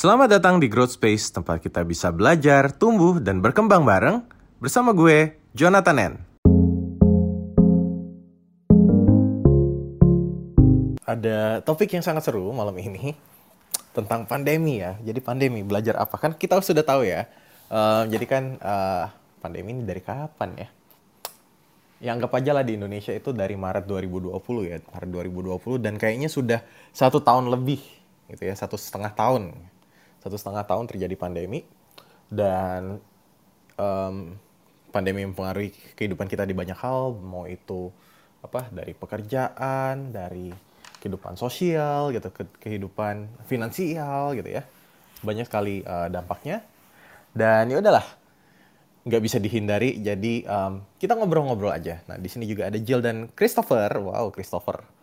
Selamat datang di Growth Space, tempat kita bisa belajar, tumbuh, dan berkembang bareng bersama gue, Jonathan N. Ada topik yang sangat seru malam ini tentang pandemi ya. Jadi pandemi, belajar apa? Kan kita sudah tahu ya. Uh, jadi kan uh, pandemi ini dari kapan ya? Ya anggap aja lah di Indonesia itu dari Maret 2020 ya. Maret 2020 dan kayaknya sudah satu tahun lebih gitu ya. Satu setengah tahun satu setengah tahun terjadi pandemi dan um, pandemi mempengaruhi kehidupan kita di banyak hal mau itu apa dari pekerjaan dari kehidupan sosial gitu ke kehidupan finansial gitu ya. Banyak sekali uh, dampaknya dan ya udahlah nggak bisa dihindari. Jadi um, kita ngobrol-ngobrol aja. Nah di sini juga ada Jill dan Christopher. Wow Christopher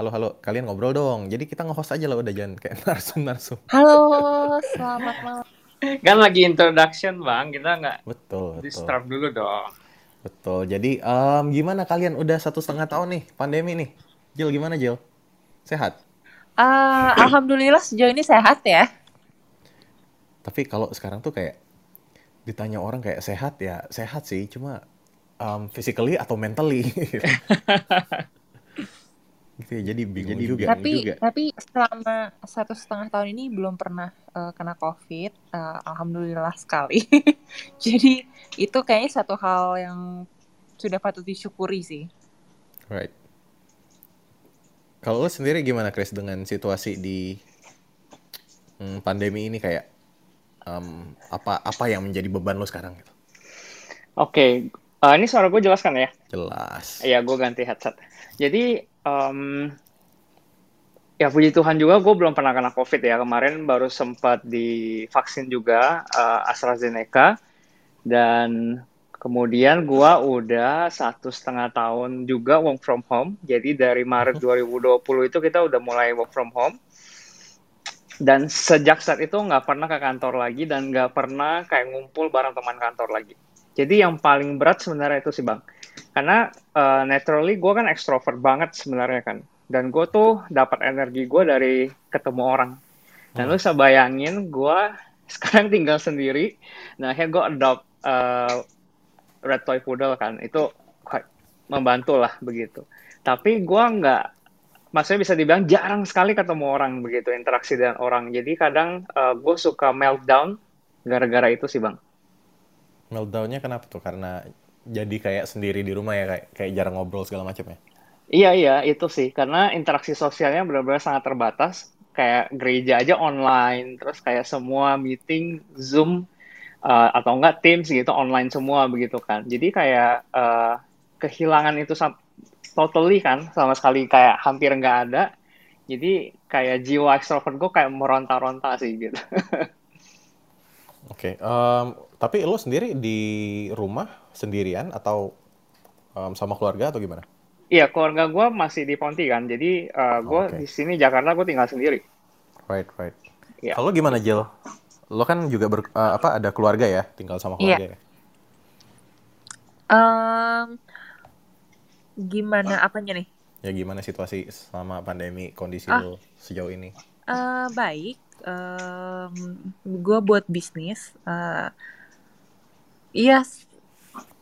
halo halo. Kalian ngobrol dong. Jadi kita nge-host aja lah udah jangan kayak narsum narsum halo selamat malam. Kan lagi introduction bang. Kita nggak betul di start dulu dong. Betul. Jadi um, gimana kalian? Udah satu setengah tahun nih pandemi nih. Jill gimana Jill sehat? Uh, alhamdulillah sejauh ini sehat ya. Tapi kalau sekarang tuh kayak ditanya orang kayak sehat ya sehat sih. Cuma um, physically atau mentally gitu ya jadi bingung jadi, juga. tapi juga. tapi selama satu setengah tahun ini belum pernah uh, kena covid uh, alhamdulillah sekali. Jadi itu kayaknya satu hal yang sudah patut disyukuri sih. Right. Kalau lo sendiri gimana Chris dengan situasi di hmm, pandemi ini? Kayak um, apa apa yang menjadi beban lo sekarang gitu? Oke okay. uh, ini suara gue jelas kan ya? Jelas. Iya gue ganti headset. Jadi um, ya puji Tuhan juga gue belum pernah kena COVID ya. Kemarin baru sempat divaksin juga uh, AstraZeneca dan kemudian gue udah satu setengah tahun juga work from home. Jadi dari Maret 2020 itu kita udah mulai work from home. Dan sejak saat itu nggak pernah ke kantor lagi dan nggak pernah kayak ngumpul bareng teman kantor lagi. Jadi yang paling berat sebenarnya itu sih bang karena uh, naturally gue kan ekstrovert banget sebenarnya kan. Dan gue tuh dapat energi gue dari ketemu orang. Dan hmm. lu bisa bayangin gue sekarang tinggal sendiri nah akhirnya gue adopt uh, red toy poodle kan. Itu membantu lah begitu. Tapi gue nggak maksudnya bisa dibilang jarang sekali ketemu orang begitu interaksi dengan orang. Jadi kadang uh, eh, gue suka meltdown gara-gara itu sih bang. Meltdownnya kenapa tuh? Karena jadi kayak sendiri di rumah ya kayak kayak jarang ngobrol segala macam ya? Iya iya itu sih. Karena interaksi sosialnya benar-benar sangat terbatas. Kayak gereja aja online terus kayak semua meeting zoom uh, atau enggak teams gitu online semua begitu kan. Jadi kayak uh, kehilangan itu totally kan sama sekali kayak hampir nggak ada. Jadi kayak jiwa extrovert gue kayak meronta-ronta sih gitu. Oke, okay, um, tapi lo sendiri di rumah sendirian atau um, sama keluarga atau gimana? Iya, keluarga gue masih di Ponti kan, jadi uh, gue okay. di sini Jakarta gue tinggal sendiri. Right, right. Yeah. Kalau gimana Jill? Lo kan juga ber, uh, apa ada keluarga ya, tinggal sama iya. keluarga yeah. ya? Um, gimana apanya nih? Ya gimana situasi selama pandemi kondisi ah. lo sejauh ini? Uh, baik, um, gue buat bisnis uh, yes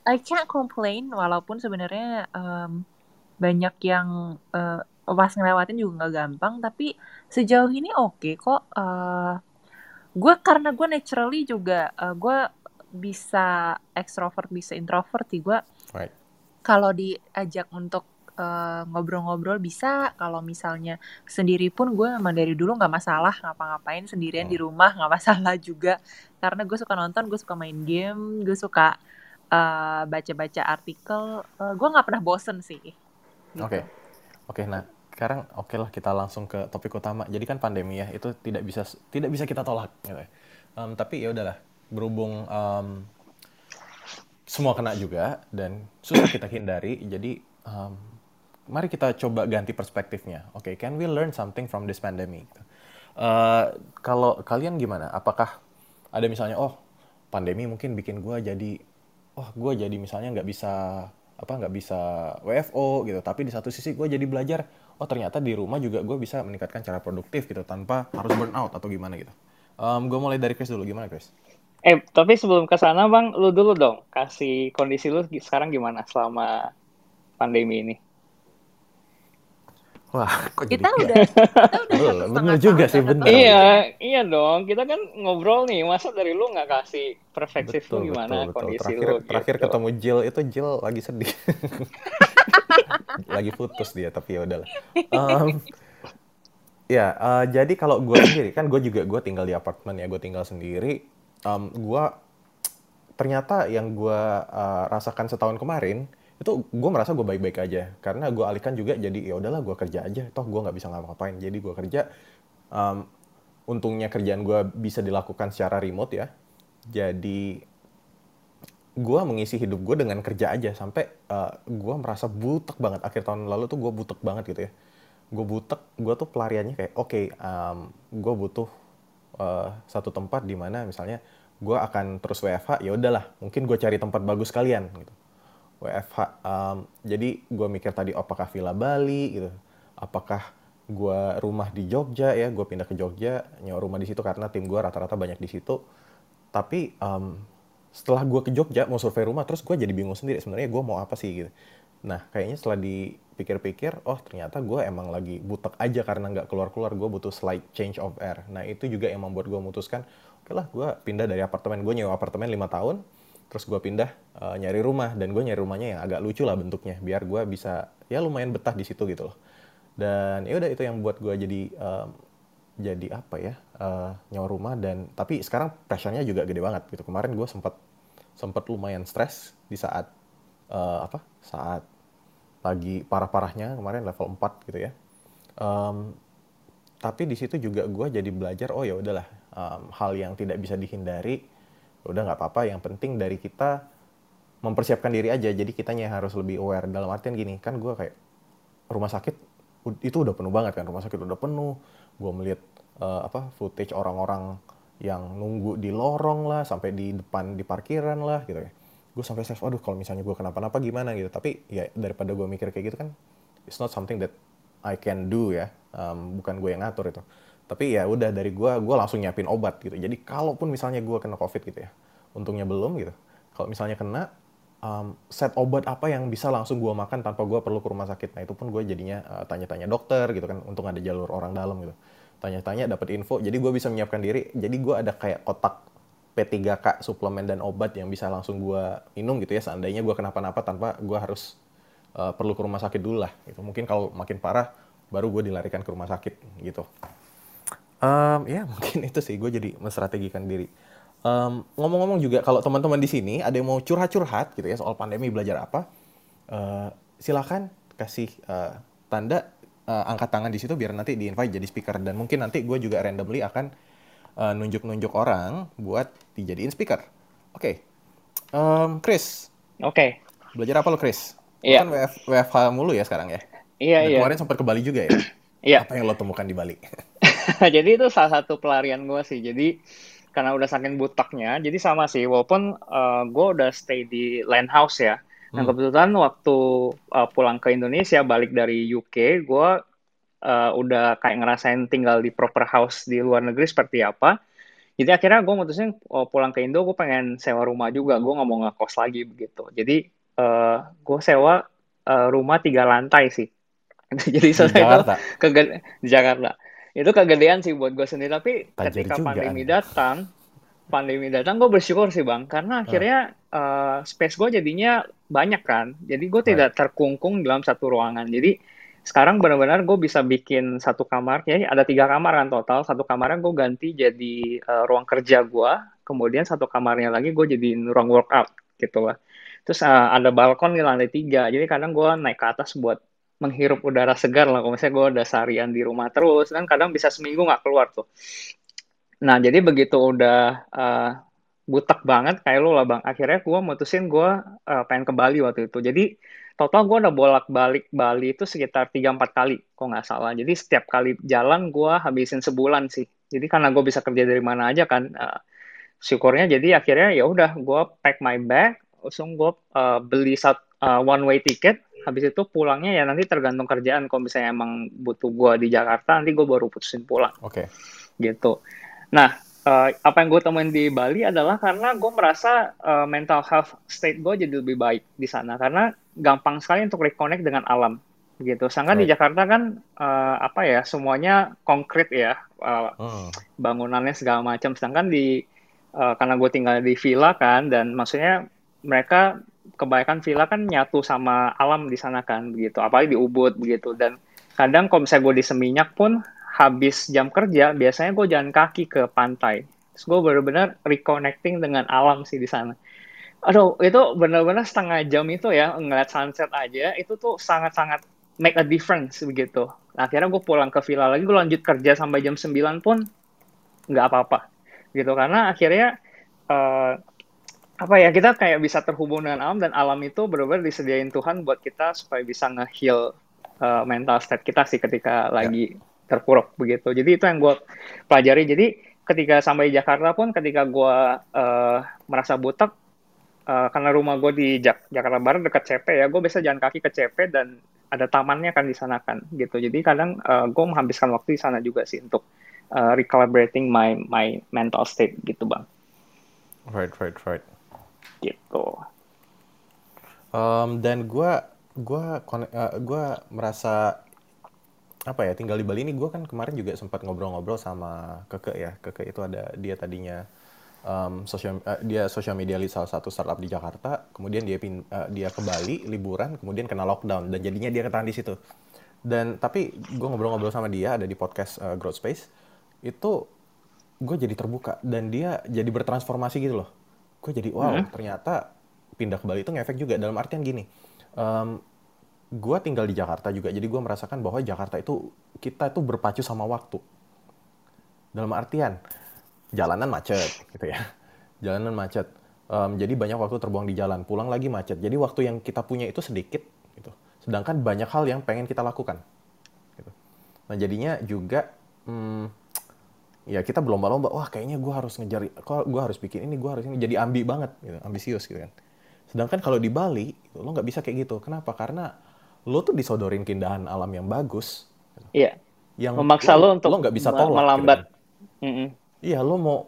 I can't complain walaupun sebenarnya um, banyak yang uh, pas ngelewatin juga nggak gampang tapi sejauh ini oke okay kok uh, gue karena gue naturally juga uh, gue bisa extrovert bisa introvert sih gue right. kalau diajak untuk ngobrol eh, ngobrol-ngobrol bisa kalau misalnya sendiri pun gue emang dari dulu nggak masalah ngapa-ngapain sendirian oh. di rumah nggak masalah juga karena gue suka nonton gue suka main game gue suka uh, baca-baca artikel uh, gue nggak pernah bosen sih oke gitu. oke okay. okay, nah sekarang oke okay lah kita langsung ke topik utama jadi kan pandemi ya itu tidak bisa tidak bisa kita tolak gitu um, tapi ya udahlah berhubung um, semua kena juga dan susah kita hindari jadi um, mari kita coba ganti perspektifnya. Oke, okay, can we learn something from this pandemic? Uh, kalau kalian gimana? Apakah ada misalnya, oh pandemi mungkin bikin gue jadi, oh gue jadi misalnya nggak bisa apa nggak bisa WFO gitu. Tapi di satu sisi gue jadi belajar, oh ternyata di rumah juga gue bisa meningkatkan cara produktif gitu tanpa harus burn out atau gimana gitu. Um, gue mulai dari Chris dulu, gimana Chris? Eh, tapi sebelum ke sana Bang, lu dulu dong kasih kondisi lu sekarang gimana selama pandemi ini? Wah, kok Kita jadi udah, kita udah satu bener setengah juga tahun sih, bener. Iya, iya dong. Kita kan ngobrol nih. Masa dari lu nggak kasih perspektif betul, lu gimana betul, betul. kondisi Terakhir, lu? terakhir gitu. ketemu Jill itu Jill lagi sedih. lagi putus dia, tapi ya udahlah. Um, ya, eh, jadi kalau gue sendiri kan gue juga gue tinggal di apartemen ya, gue tinggal sendiri. Um, gue ternyata yang gue uh, rasakan setahun kemarin itu gue merasa gue baik-baik aja. Karena gue alihkan juga jadi ya udahlah gue kerja aja. Toh gue nggak bisa ngapa-ngapain. Jadi gue kerja um, untungnya kerjaan gue bisa dilakukan secara remote ya. Jadi gue mengisi hidup gue dengan kerja aja sampai uh, gue merasa butek banget. Akhir tahun lalu tuh gue butek banget gitu ya. Gue butek gue tuh pelariannya kayak oke um, gue butuh uh, satu tempat di mana misalnya gue akan terus WFH ya udahlah mungkin gue cari tempat bagus kalian gitu WFH um, jadi gue mikir tadi apakah Villa Bali gitu? Apakah gue rumah di Jogja ya? Gue pindah ke Jogja nyewa rumah di situ karena tim gue rata-rata banyak di situ. Tapi um, setelah gue ke Jogja mau survei rumah terus gue jadi bingung sendiri sebenarnya gue mau apa sih gitu. Nah kayaknya setelah dipikir-pikir oh ternyata gue emang lagi butek aja karena nggak keluar-keluar gue butuh slight change of air. Nah itu juga yang membuat gue memutuskan oke lah gue pindah dari apartemen. Gue nyewa apartemen lima tahun terus gue pindah uh, nyari rumah dan gue nyari rumahnya yang agak lucu lah bentuknya biar gue bisa ya lumayan betah di situ gitu loh. Dan ya udah itu yang buat gue jadi um, jadi apa ya uh, nyawa rumah dan tapi sekarang pressure-nya juga gede banget gitu. Kemarin gue sempat sempat lumayan stres di saat uh, apa saat lagi parah-parahnya kemarin level 4 gitu ya. Um, tapi di situ juga gue jadi belajar oh ya udahlah um, hal yang tidak bisa dihindari udah nggak apa-apa. Yang penting dari kita mempersiapkan diri aja. Jadi kitanya harus lebih aware. Dalam artian gini kan gue kayak rumah sakit itu udah penuh banget kan. Rumah sakit udah penuh. Gue melihat uh, apa footage orang-orang yang nunggu di lorong lah sampai di depan di parkiran lah gitu ya. Gue sampai stress aduh kalau misalnya gue kenapa-napa gimana gitu. Tapi ya daripada gue mikir kayak gitu kan it's not something that I can do ya. Um, bukan gue yang ngatur itu tapi ya udah dari gue gue langsung nyiapin obat gitu. Jadi kalaupun misalnya gue kena covid gitu ya untungnya belum gitu. Kalau misalnya kena um, set obat apa yang bisa langsung gue makan tanpa gue perlu ke rumah sakit. Nah itu pun gue jadinya uh, tanya-tanya dokter gitu kan untung ada jalur orang dalam gitu. Tanya-tanya dapat info jadi gue bisa menyiapkan diri. Jadi gue ada kayak kotak P3K suplemen dan obat yang bisa langsung gue minum gitu ya. Seandainya gue kenapa-napa tanpa gue harus uh, perlu ke rumah sakit dulu lah gitu. Mungkin kalau makin parah baru gue dilarikan ke rumah sakit gitu Um, ya mungkin itu sih gue jadi menstrategikan diri. Um, ngomong-ngomong juga kalau teman-teman di sini ada yang mau curhat-curhat gitu ya soal pandemi belajar apa, uh, silakan kasih uh, tanda uh, angkat tangan di situ biar nanti di invite jadi speaker dan mungkin nanti gue juga randomly akan uh, nunjuk-nunjuk orang buat dijadiin speaker. Oke, okay. um, Chris. Oke. Okay. Belajar apa lo Chris? Iya. Kan WF, WFH mulu ya sekarang ya. Iya dan iya. Kemarin sempat ke Bali juga ya. Iya. Apa yang lo temukan di Bali? jadi itu salah satu pelarian gue sih. Jadi karena udah saking butaknya, jadi sama sih. Walaupun uh, gue udah stay di land house ya. Nah Hmm. kebetulan waktu uh, pulang ke Indonesia balik dari UK, gue uh, udah kayak ngerasain tinggal di proper house di luar negeri seperti apa. Jadi akhirnya gue mutusin oh, pulang ke Indo, gue pengen sewa rumah juga. Gue nggak mau ngekos lagi begitu. Jadi uh, gue sewa uh, rumah tiga lantai sih. Jadi Di setelah itu kegede di Jakarta. Itu kegedean sih buat gue sendiri. Tapi Tajir ketika juga pandemi datang, pandemi datang gue bersyukur sih bang, karena akhirnya uh, space gue jadinya banyak kan. Jadi gue Right. tidak terkungkung dalam satu ruangan. Jadi sekarang benar-benar gue bisa bikin satu kamar, ya ada tiga kamar kan total. Satu kamarnya gue ganti jadi uh, ruang kerja gue, kemudian satu kamarnya lagi gue jadi ruang workout gitu lah. Terus uh, ada balkon di lantai tiga, jadi kadang gue naik ke atas buat menghirup udara segar lah. Kalau misalnya gue udah seharian di rumah terus, kan kadang bisa seminggu nggak keluar tuh. Nah, jadi begitu udah uh, butek banget kayak lu lah bang, akhirnya gue mutusin gue uh, pengen ke Bali waktu itu. Jadi total gue udah bolak-balik Bali itu sekitar 3-4 kali, kok nggak salah. Jadi setiap kali jalan gue habisin sebulan sih. Jadi karena gue bisa kerja dari mana aja kan, uh, syukurnya jadi akhirnya ya udah gue pack my bag, langsung gue uh, beli sat, uh, one way ticket habis itu pulangnya ya nanti tergantung kerjaan kalau misalnya emang butuh gue di Jakarta nanti gue baru putusin pulang Oke. gitu nah uh, apa yang gue temuin di Bali adalah karena gue merasa uh, mental health state gue jadi lebih baik di sana karena gampang sekali untuk reconnect dengan alam gitu. Sedangkan di Right. Jakarta kan uh, apa ya semuanya konkret ya uh, Hmm. bangunannya segala macam. Sedangkan di uh, karena gue tinggal di villa kan dan maksudnya mereka kebanyakan villa kan nyatu sama alam di sana kan begitu. Apalagi di Ubud begitu dan kadang kalau misalnya gue di Seminyak pun habis jam kerja biasanya gue jalan kaki ke pantai. Terus gue benar-benar reconnecting dengan alam sih di sana. Aduh, itu benar-benar setengah jam itu ya ngeliat sunset aja itu tuh sangat-sangat make a difference begitu. Nah, akhirnya gue pulang ke villa lagi, gue lanjut kerja sampai jam 9 pun nggak apa-apa gitu karena akhirnya eh, apa ya kita kayak bisa terhubung dengan alam dan alam itu benar-benar disediain Tuhan buat kita supaya bisa nge-heal eh, mental state kita sih ketika lagi terpuruk begitu. Jadi itu yang gue pelajari. Jadi ketika sampai di Jakarta pun ketika gue eh, merasa butek eh, karena rumah gue di Jak- Jakarta Barat dekat CP ya, gue bisa jalan kaki ke CP dan ada tamannya kan di sana kan gitu. Jadi kadang gue menghabiskan waktu di sana juga sih untuk uh, recalibrating my my mental state gitu bang Right, right, right. Gitu. Um, dan gua kon- eh, gua merasa apa ya tinggal di Bali ini gua kan kemarin juga sempat ngobrol-ngobrol sama Keke ya. Keke itu ada dia tadinya um, sosial eh, dia social media lead salah satu startup di Jakarta. Kemudian dia pin, eh, dia ke Bali liburan kemudian kena lockdown. Dan jadinya dia ketahan di situ. Dan tapi gua ngobrol-ngobrol sama dia ada di podcast eh, Growth Space itu gue jadi terbuka. Dan dia jadi bertransformasi gitu loh gue jadi wow ternyata pindah ke Bali itu ngefek juga. Dalam artian gini em, gue tinggal di Jakarta juga jadi gue merasakan bahwa Jakarta itu kita itu berpacu sama waktu. Dalam artian jalanan macet gitu ya. Jalanan macet. Em, jadi banyak waktu terbuang di jalan pulang lagi macet. Jadi waktu yang kita punya itu sedikit gitu. Sedangkan banyak hal yang pengen kita lakukan gitu. nah jadinya juga hmm, ya kita berlomba-lomba wah kayaknya gue harus ngejar kok gue harus bikin ini gue harus ini jadi ambi banget gitu ambisius gitu kan. Sedangkan kalau di Bali gitu, lo nggak bisa kayak gitu. Kenapa? Karena lo tuh disodorin keindahan alam yang bagus iya. Yang memaksa lo untuk lo nggak bisa tolak gitu melambat. Kan. Mm-mm. iya lo mau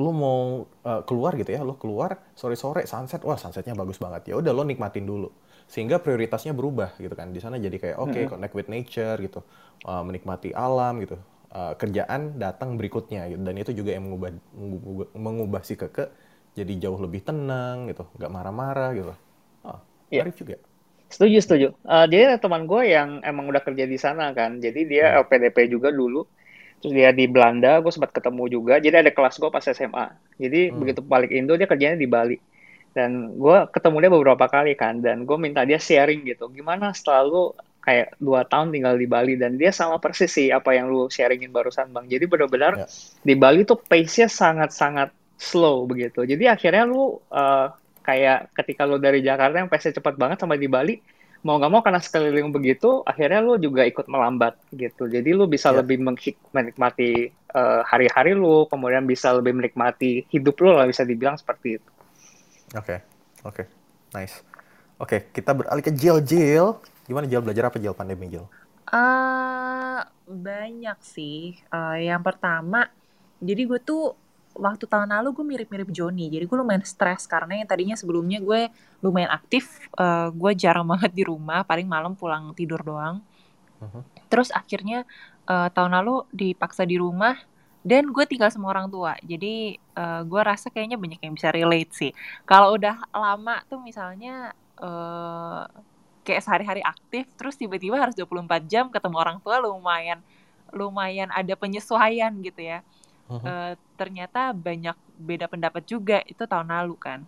lo mau uh, keluar gitu ya lo keluar sore-sore sunset wah sunsetnya bagus banget. Ya udah lo nikmatin dulu. Sehingga prioritasnya berubah gitu kan. Di sana jadi kayak oke connect with nature gitu. Uh, menikmati alam gitu Uh, kerjaan datang berikutnya gitu. dan itu juga yang mengubah mengubah, mengubah si keke jadi jauh lebih tenang gitu nggak marah-marah gitu. Oh, Iya. menarik juga. Setuju setuju. Jadi ada teman gue yang emang udah kerja di sana kan. Jadi dia Hmm. LPDP juga dulu. Terus dia di Belanda gue sempat ketemu juga. Jadi ada kelas gue pas SMA jadi Hmm. begitu balik Indo dia kerjanya di Bali. Dan gue ketemu dia beberapa kali kan. Dan gue minta dia sharing gitu. Gimana setelah lu kayak dua tahun tinggal di Bali dan dia sama persis sih apa yang lu sharingin barusan bang. Jadi benar-benar Ya. di Bali tuh pace-nya sangat-sangat slow begitu. Jadi akhirnya lu eh, kayak ketika lu dari Jakarta yang pace-nya cepat banget sampai di Bali mau nggak mau karena sekeliling begitu akhirnya lu juga ikut melambat gitu. Jadi lu bisa Ya. lebih menikmati eh, hari-hari lu kemudian bisa lebih menikmati hidup lu lah bisa dibilang seperti itu. Oke oke. Nice. Oke kita beralih ke Jill. Jill gimana Jill belajar apa Jill pandemi Jill Eh, banyak sih. Eh, yang pertama, jadi gue tuh waktu tahun lalu gue mirip-mirip Joni. Jadi gue lumayan stres karena yang tadinya sebelumnya gue lumayan aktif. eh, gue jarang banget di rumah, paling malam pulang tidur doang. Mhm. Terus akhirnya eh, tahun lalu dipaksa di rumah dan gue tinggal sama orang tua. Jadi eh, gue rasa kayaknya banyak yang bisa relate sih. Kalau udah lama tuh misalnya eh, kayak sehari-hari aktif terus tiba-tiba harus 24 jam ketemu orang tua lumayan lumayan ada penyesuaian gitu ya. Mhm. Eh, ternyata banyak beda pendapat juga itu tahun lalu kan.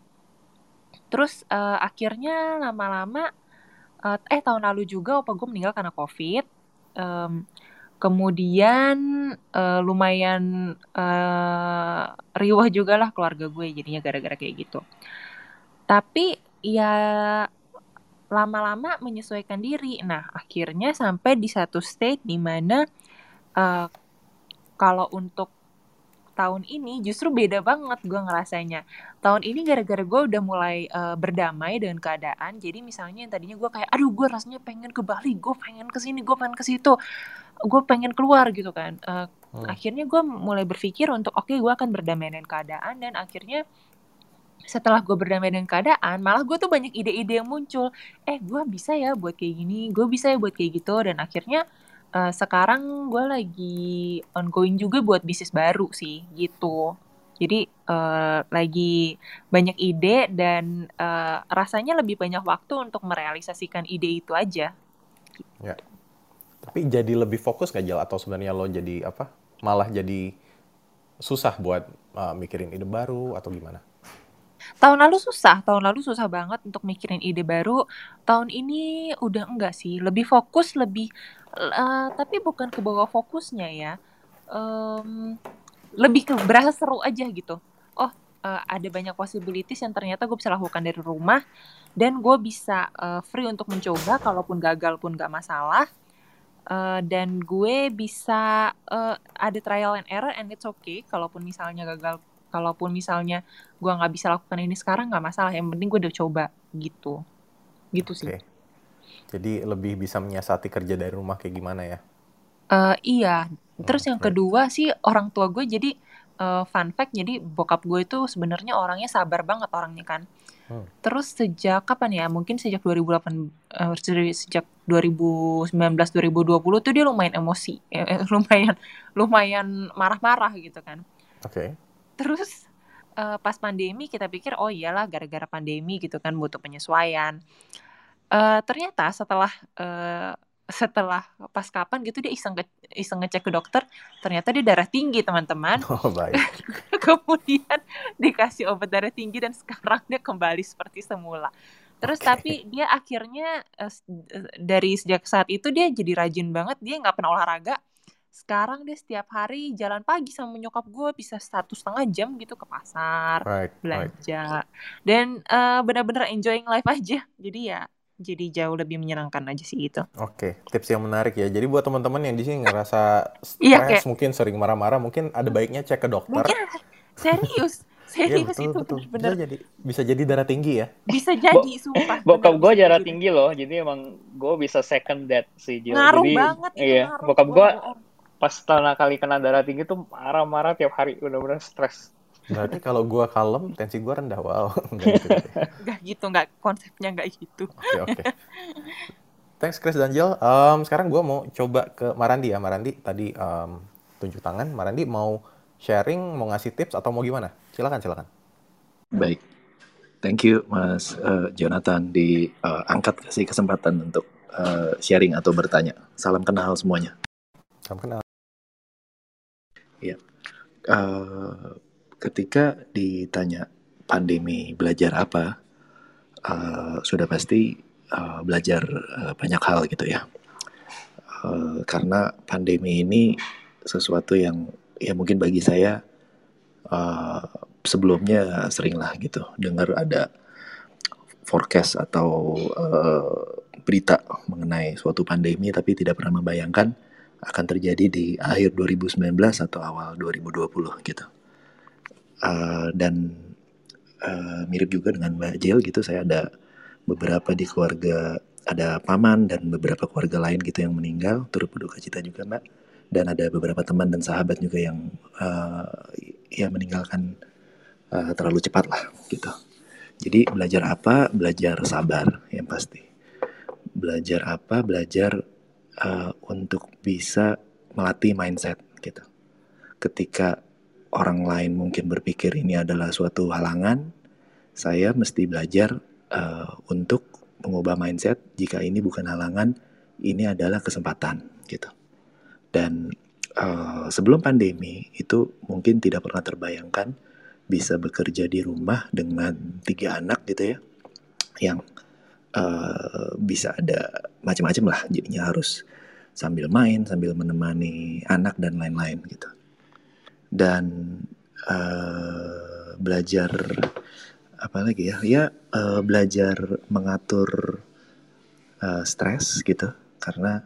Terus eh, akhirnya lama-lama eh, eh tahun lalu juga opa gue meninggal karena covid. Em, kemudian eh, lumayan eh, riwah juga lah keluarga gue jadinya gara-gara kayak gitu. Tapi ya lama-lama menyesuaikan diri. Nah akhirnya sampai di satu state di mana eh, kalau untuk tahun ini justru beda banget gue ngerasanya. Tahun ini gara-gara gue udah mulai uh, berdamai dengan keadaan. Jadi misalnya yang tadinya gue kayak, aduh gue rasanya pengen ke Bali, gue pengen ke sini, gue pengen ke situ, gue pengen keluar gitu kan. Uh, hmm. Akhirnya gue mulai berpikir untuk oke okay, gue akan berdamai dengan keadaan dan akhirnya setelah gue berdamai dengan keadaan, malah gue tuh banyak ide-ide yang muncul. Eh, gue bisa ya buat kayak gini, gue bisa ya buat kayak gitu, dan akhirnya uh, sekarang gue lagi ongoing juga buat bisnis baru sih gitu. Jadi uh, lagi banyak ide dan uh, rasanya lebih banyak waktu untuk merealisasikan ide itu aja. Ya. Tapi jadi lebih fokus gak Jel? Atau sebenarnya lo jadi apa? Malah jadi susah buat uh, mikirin ide baru atau gimana Tahun lalu susah, tahun lalu susah banget untuk mikirin ide baru. Tahun ini udah enggak sih, lebih fokus, lebih uh, tapi bukan ke bawah fokusnya ya. Um, lebih ke berasa seru aja gitu. Oh, uh, ada banyak possibilities yang ternyata gue bisa lakukan dari rumah dan gue bisa uh, free untuk mencoba kalaupun gagal pun gak masalah. Uh, dan gue bisa uh, ada trial and error and it's okay kalaupun misalnya gagal kalaupun misalnya gue nggak bisa lakukan ini sekarang nggak masalah yang penting gue udah coba gitu gitu sih okay. jadi lebih bisa menyiasati kerja dari rumah kayak gimana ya uh, iya terus yang kedua sih orang tua gue jadi uh, fun fact jadi bokap gue itu sebenarnya orangnya sabar banget orangnya kan Hmm. Terus sejak kapan ya? Mungkin sejak 2008 uh, sejak 2019 2020 tuh dia lumayan emosi, eh, lumayan lumayan marah-marah gitu kan. Oke. Okay. Terus uh, pas pandemi kita pikir oh iyalah gara-gara pandemi gitu kan butuh penyesuaian. Uh, ternyata setelah uh, setelah pas kapan gitu dia iseng ke, iseng ngecek ke dokter ternyata dia darah tinggi teman-teman oh, baik. kemudian dikasih obat darah tinggi dan sekarang dia kembali seperti semula terus okay. tapi dia akhirnya uh, dari sejak saat itu dia jadi rajin banget dia nggak pernah olahraga sekarang dia setiap hari jalan pagi sama nyokap gue bisa satu setengah jam gitu ke pasar right, belanja right. dan uh, benar-benar enjoying life aja jadi ya jadi jauh lebih menyenangkan aja sih itu. Oke, okay. tips yang menarik ya. Jadi buat teman-teman yang di sini ngerasa iya, stres, iya, kayak... mungkin sering marah-marah, mungkin ada baiknya cek ke dokter. Mungkin serius. Serius ya, betul, itu betul. bener Bisa jadi bisa jadi darah tinggi ya. Bisa jadi sumpah. Bokap gue darah tinggi loh, jadi emang gue bisa second that sih. Ngaruh jadi, banget. Iya, ngaruh. bokap gue pas pertama kali kena darah tinggi tuh marah-marah tiap hari benar-benar stres. Berarti kalau gue kalem tensi gue rendah wow nggak gitu nggak gitu nggak konsepnya nggak gitu. Oke okay, oke. Okay. thanks Chris dan Jill um, sekarang gue mau coba ke Marandi ya. Marandi tadi um, tunjuk tangan. Marandi mau sharing mau ngasih tips atau mau gimana? Silakan silakan. Baik. Thank you Mas uh, Jonathan di uh, angkat kasih kesempatan untuk uh, sharing atau bertanya. Salam kenal semuanya. Salam kenal Ya, uh, ketika ditanya pandemi belajar apa, uh, sudah pasti uh, belajar uh, banyak hal gitu ya. Uh, karena pandemi ini sesuatu yang ya mungkin bagi saya uh, sebelumnya sering lah gitu dengar ada forecast atau uh, berita mengenai suatu pandemi tapi tidak pernah membayangkan akan terjadi di akhir 2019 atau awal 2020 gitu. Uh, dan uh, mirip juga dengan Mbak Jel gitu, saya ada beberapa di keluarga ada paman dan beberapa keluarga lain gitu yang meninggal turut berduka cita juga Mbak dan ada beberapa teman dan sahabat juga yang uh, ya meninggalkan uh, terlalu cepat lah gitu. Jadi belajar apa? Belajar sabar yang pasti. Belajar apa? Belajar uh, untuk bisa melatih mindset gitu. Ketika orang lain mungkin berpikir ini adalah suatu halangan, saya mesti belajar uh, untuk mengubah mindset jika ini bukan halangan, ini adalah kesempatan gitu. Dan uh, sebelum pandemi itu mungkin tidak pernah terbayangkan bisa bekerja di rumah dengan tiga anak gitu ya, yang uh, bisa ada macam-macam lah. Jadinya harus sambil main sambil menemani anak dan lain-lain gitu. Dan uh, belajar apa lagi ya? Ya uh, belajar mengatur uh, stres gitu. Karena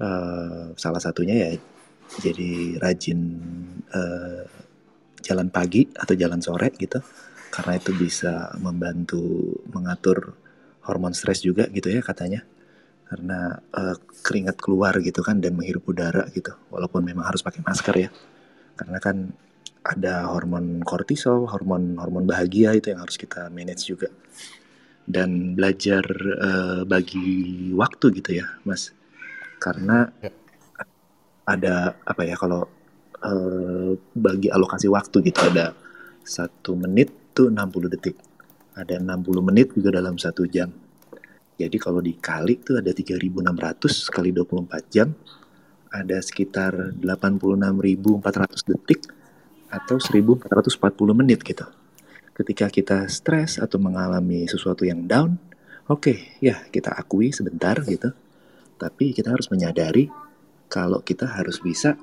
uh, salah satunya ya jadi rajin uh, jalan pagi atau jalan sore gitu. Karena itu bisa membantu mengatur hormon stres juga gitu ya katanya. Karena uh, keringat keluar gitu kan dan menghirup udara gitu. Walaupun memang harus pakai masker ya. Karena kan ada hormon kortisol hormon hormon bahagia itu yang harus kita manage juga. Dan belajar uh, bagi waktu gitu ya mas. Karena ya. ada apa ya kalau uh, bagi alokasi waktu gitu ada satu menit tuh 60 detik ada 60 menit juga dalam satu jam. Jadi kalau dikali tuh ada 3600 kali 24 jam ada sekitar 86.400 detik atau 1440 menit gitu. Ketika kita stres atau mengalami sesuatu yang down, oke, okay, ya kita akui sebentar gitu. Tapi kita harus menyadari kalau kita harus bisa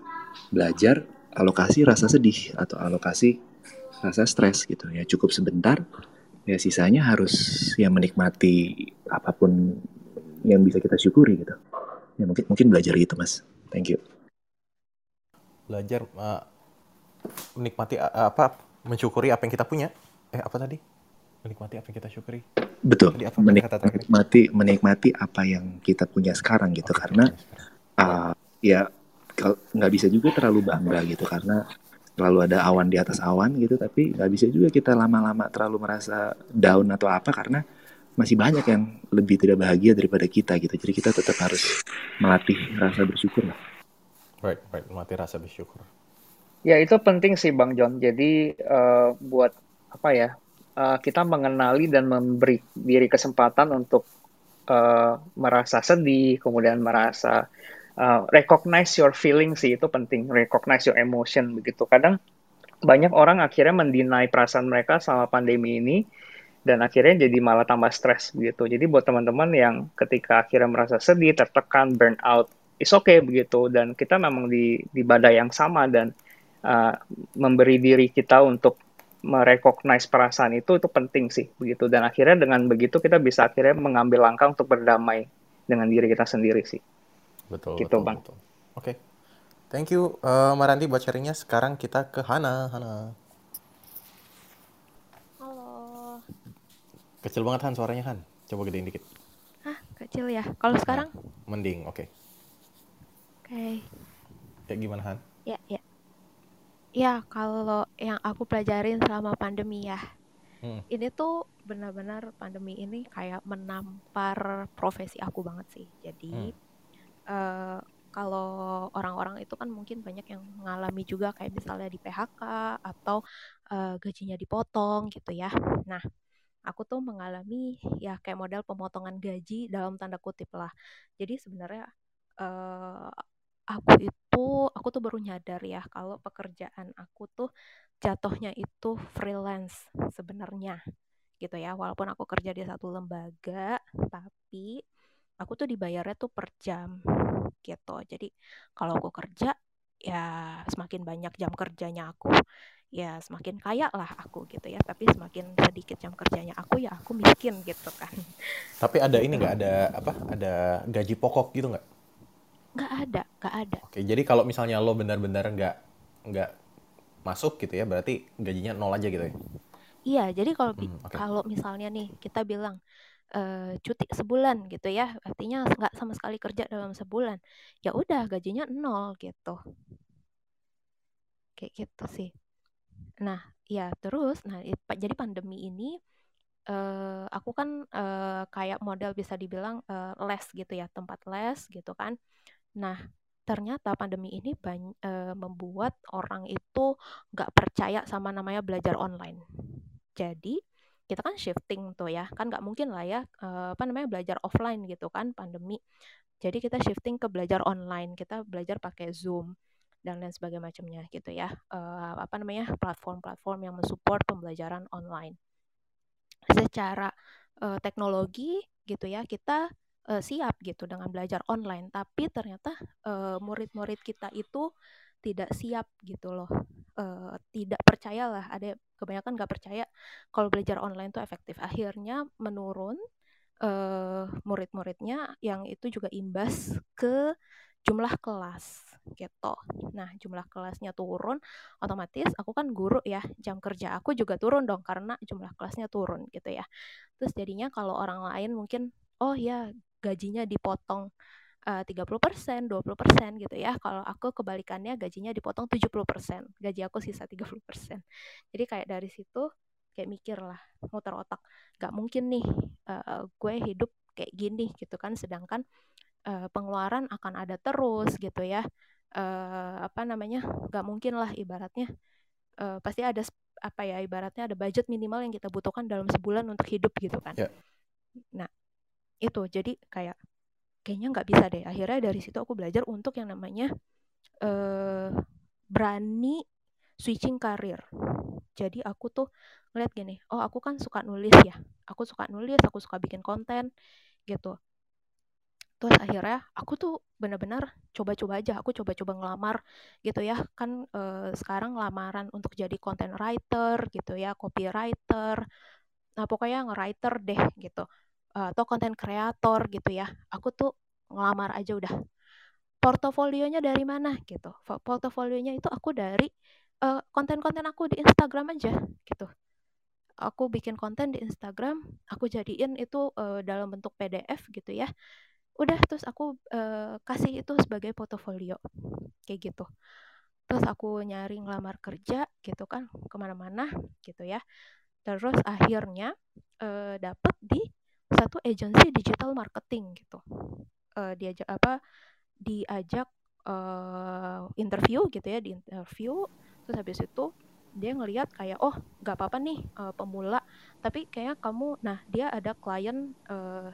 belajar alokasi rasa sedih atau alokasi rasa stres gitu. Ya cukup sebentar ya sisanya harus ya menikmati apa pun yang bisa kita syukuri gitu. Ya mungkin mungkin belajar itu mas. Thank you. Belajar uh, menikmati uh, apa mensyukuri apa yang kita punya. Eh apa tadi? Menikmati apa yang kita syukuri. Betul. Tadi apa menikmati menikmati apa yang kita punya sekarang gitu. Okay, karena uh, ya nggak bisa juga terlalu bangga gitu. Karena selalu ada awan di atas awan gitu tapi nggak bisa juga kita lama-lama terlalu merasa down atau apa karena masih banyak yang lebih tidak bahagia daripada kita gitu. Jadi kita tetap harus melatih rasa bersyukur lah. Right right melatih rasa bersyukur. Ya itu penting sih bang John. Jadi uh, buat apa ya uh, kita mengenali dan memberi diri kesempatan untuk uh, merasa sedih kemudian merasa uh, recognize your feeling sih itu penting. Recognize your emotion begitu. Kadang banyak orang akhirnya mendinai perasaan mereka selama pandemi ini dan akhirnya jadi malah tambah stres begitu. Jadi buat teman-teman yang ketika akhirnya merasa sedih, tertekan, burn out, is okay begitu. Dan kita memang di di badai yang sama dan uh, memberi diri kita untuk merecognize perasaan itu itu penting sih begitu. Dan akhirnya dengan begitu kita bisa akhirnya mengambil langkah untuk berdamai dengan diri kita sendiri sih betul gitu betul, bang. oke. Okay. thank you uh, Maranti buat sharingnya. Sekarang kita ke Hana. Hana. Halo. Kecil banget Han suaranya Han. Coba gedein dikit. Ah kecil ya? Kalau nah, sekarang? mending oke. Okay. oke. Okay. kayak gimana Han? Ya ya. Ya, kalau yang aku pelajarin selama pandemi ya, hmm. ini tuh benar-benar pandemi ini kayak menampar profesi aku banget sih. Jadi, hmm. Uh, kalau orang-orang itu kan mungkin banyak yang mengalami juga kayak misalnya di PHK atau uh, gajinya dipotong gitu ya. Nah, aku tuh mengalami ya kayak model pemotongan gaji dalam tanda kutip lah. Jadi sebenarnya uh, aku itu aku tuh baru nyadar ya kalau pekerjaan aku tuh jatuhnya itu freelance sebenarnya gitu ya walaupun aku kerja di satu lembaga tapi aku tuh dibayarnya tuh per jam gitu. Jadi kalau aku kerja ya semakin banyak jam kerjanya aku ya semakin kaya lah aku gitu ya. Tapi semakin sedikit jam kerjanya aku ya aku miskin gitu kan. Tapi ada ini nggak? Ada apa? Ada gaji pokok gitu nggak? Nggak ada, nggak ada. Oke, jadi kalau misalnya lo benar-benar nggak nggak masuk gitu ya, berarti gajinya nol aja gitu ya? Iya, jadi kalau hmm, okay. kalau misalnya nih kita bilang uh, cuti sebulan gitu ya, artinya nggak sama sekali kerja dalam sebulan, ya udah gajinya nol gitu. Kayak gitu sih. Nah, ya terus, nah jadi pandemi ini uh, aku kan uh, kayak model bisa dibilang uh, les gitu ya, tempat les gitu kan. Nah, ternyata pandemi ini e, membuat orang itu nggak percaya sama namanya belajar online. Jadi kita kan shifting tuh ya, kan nggak mungkin lah ya e, apa namanya belajar offline gitu kan pandemi. Jadi kita shifting ke belajar online, kita belajar pakai Zoom dan lain sebagainya macamnya gitu ya. E, apa namanya platform-platform yang mensupport pembelajaran online. Secara e, teknologi gitu ya, kita uh, siap gitu dengan belajar online, tapi ternyata uh, murid-murid kita itu tidak siap gitu loh, uh, tidak percayalah ada kebanyakan nggak percaya kalau belajar online itu efektif. Akhirnya menurun uh, murid-muridnya yang itu juga imbas ke jumlah kelas gitu. Nah, jumlah kelasnya turun, otomatis aku kan guru ya, jam kerja aku juga turun dong karena jumlah kelasnya turun gitu ya. Terus jadinya kalau orang lain mungkin oh ya gajinya dipotong uh, 30%, 20% gitu ya. Kalau aku kebalikannya gajinya dipotong 70%, gaji aku sisa 30%. Jadi kayak dari situ kayak mikir lah, muter otak. Gak mungkin nih uh, gue hidup kayak gini gitu kan, sedangkan uh, pengeluaran akan ada terus gitu ya. Uh, apa namanya? Gak mungkin lah ibaratnya uh, pasti ada apa ya ibaratnya ada budget minimal yang kita butuhkan dalam sebulan untuk hidup gitu kan. Yeah. Nah, itu jadi kayak kayaknya nggak bisa deh. Akhirnya dari situ aku belajar untuk yang namanya uh, berani switching karir. Jadi aku tuh ngeliat gini oh aku kan suka nulis ya. Aku suka nulis aku suka bikin konten gitu. Terus akhirnya aku tuh benar-benar coba-coba aja aku coba-coba ngelamar gitu ya. Kan uh, sekarang lamaran untuk jadi content writer gitu ya copywriter. Nah pokoknya nge-writer deh gitu atau konten kreator gitu ya aku tuh ngelamar aja udah. Portofolionya dari mana gitu. Portofolionya itu aku dari konten konten-konten aku di Instagram aja gitu. Aku bikin konten di Instagram aku jadiin itu uh, dalam bentuk PDF gitu ya. Udah terus aku uh, kasih itu sebagai portofolio kayak gitu. Terus aku nyari ngelamar kerja gitu kan ke mana-mana gitu ya. Terus akhirnya uh, dapet di satu agensi digital marketing gitu. Uh, diajak apa diajak uh, interview gitu ya di interview. Terus habis itu dia ngelihat kayak oh nggak apa-apa nih uh, pemula tapi kayak kamu nah dia ada klien uh,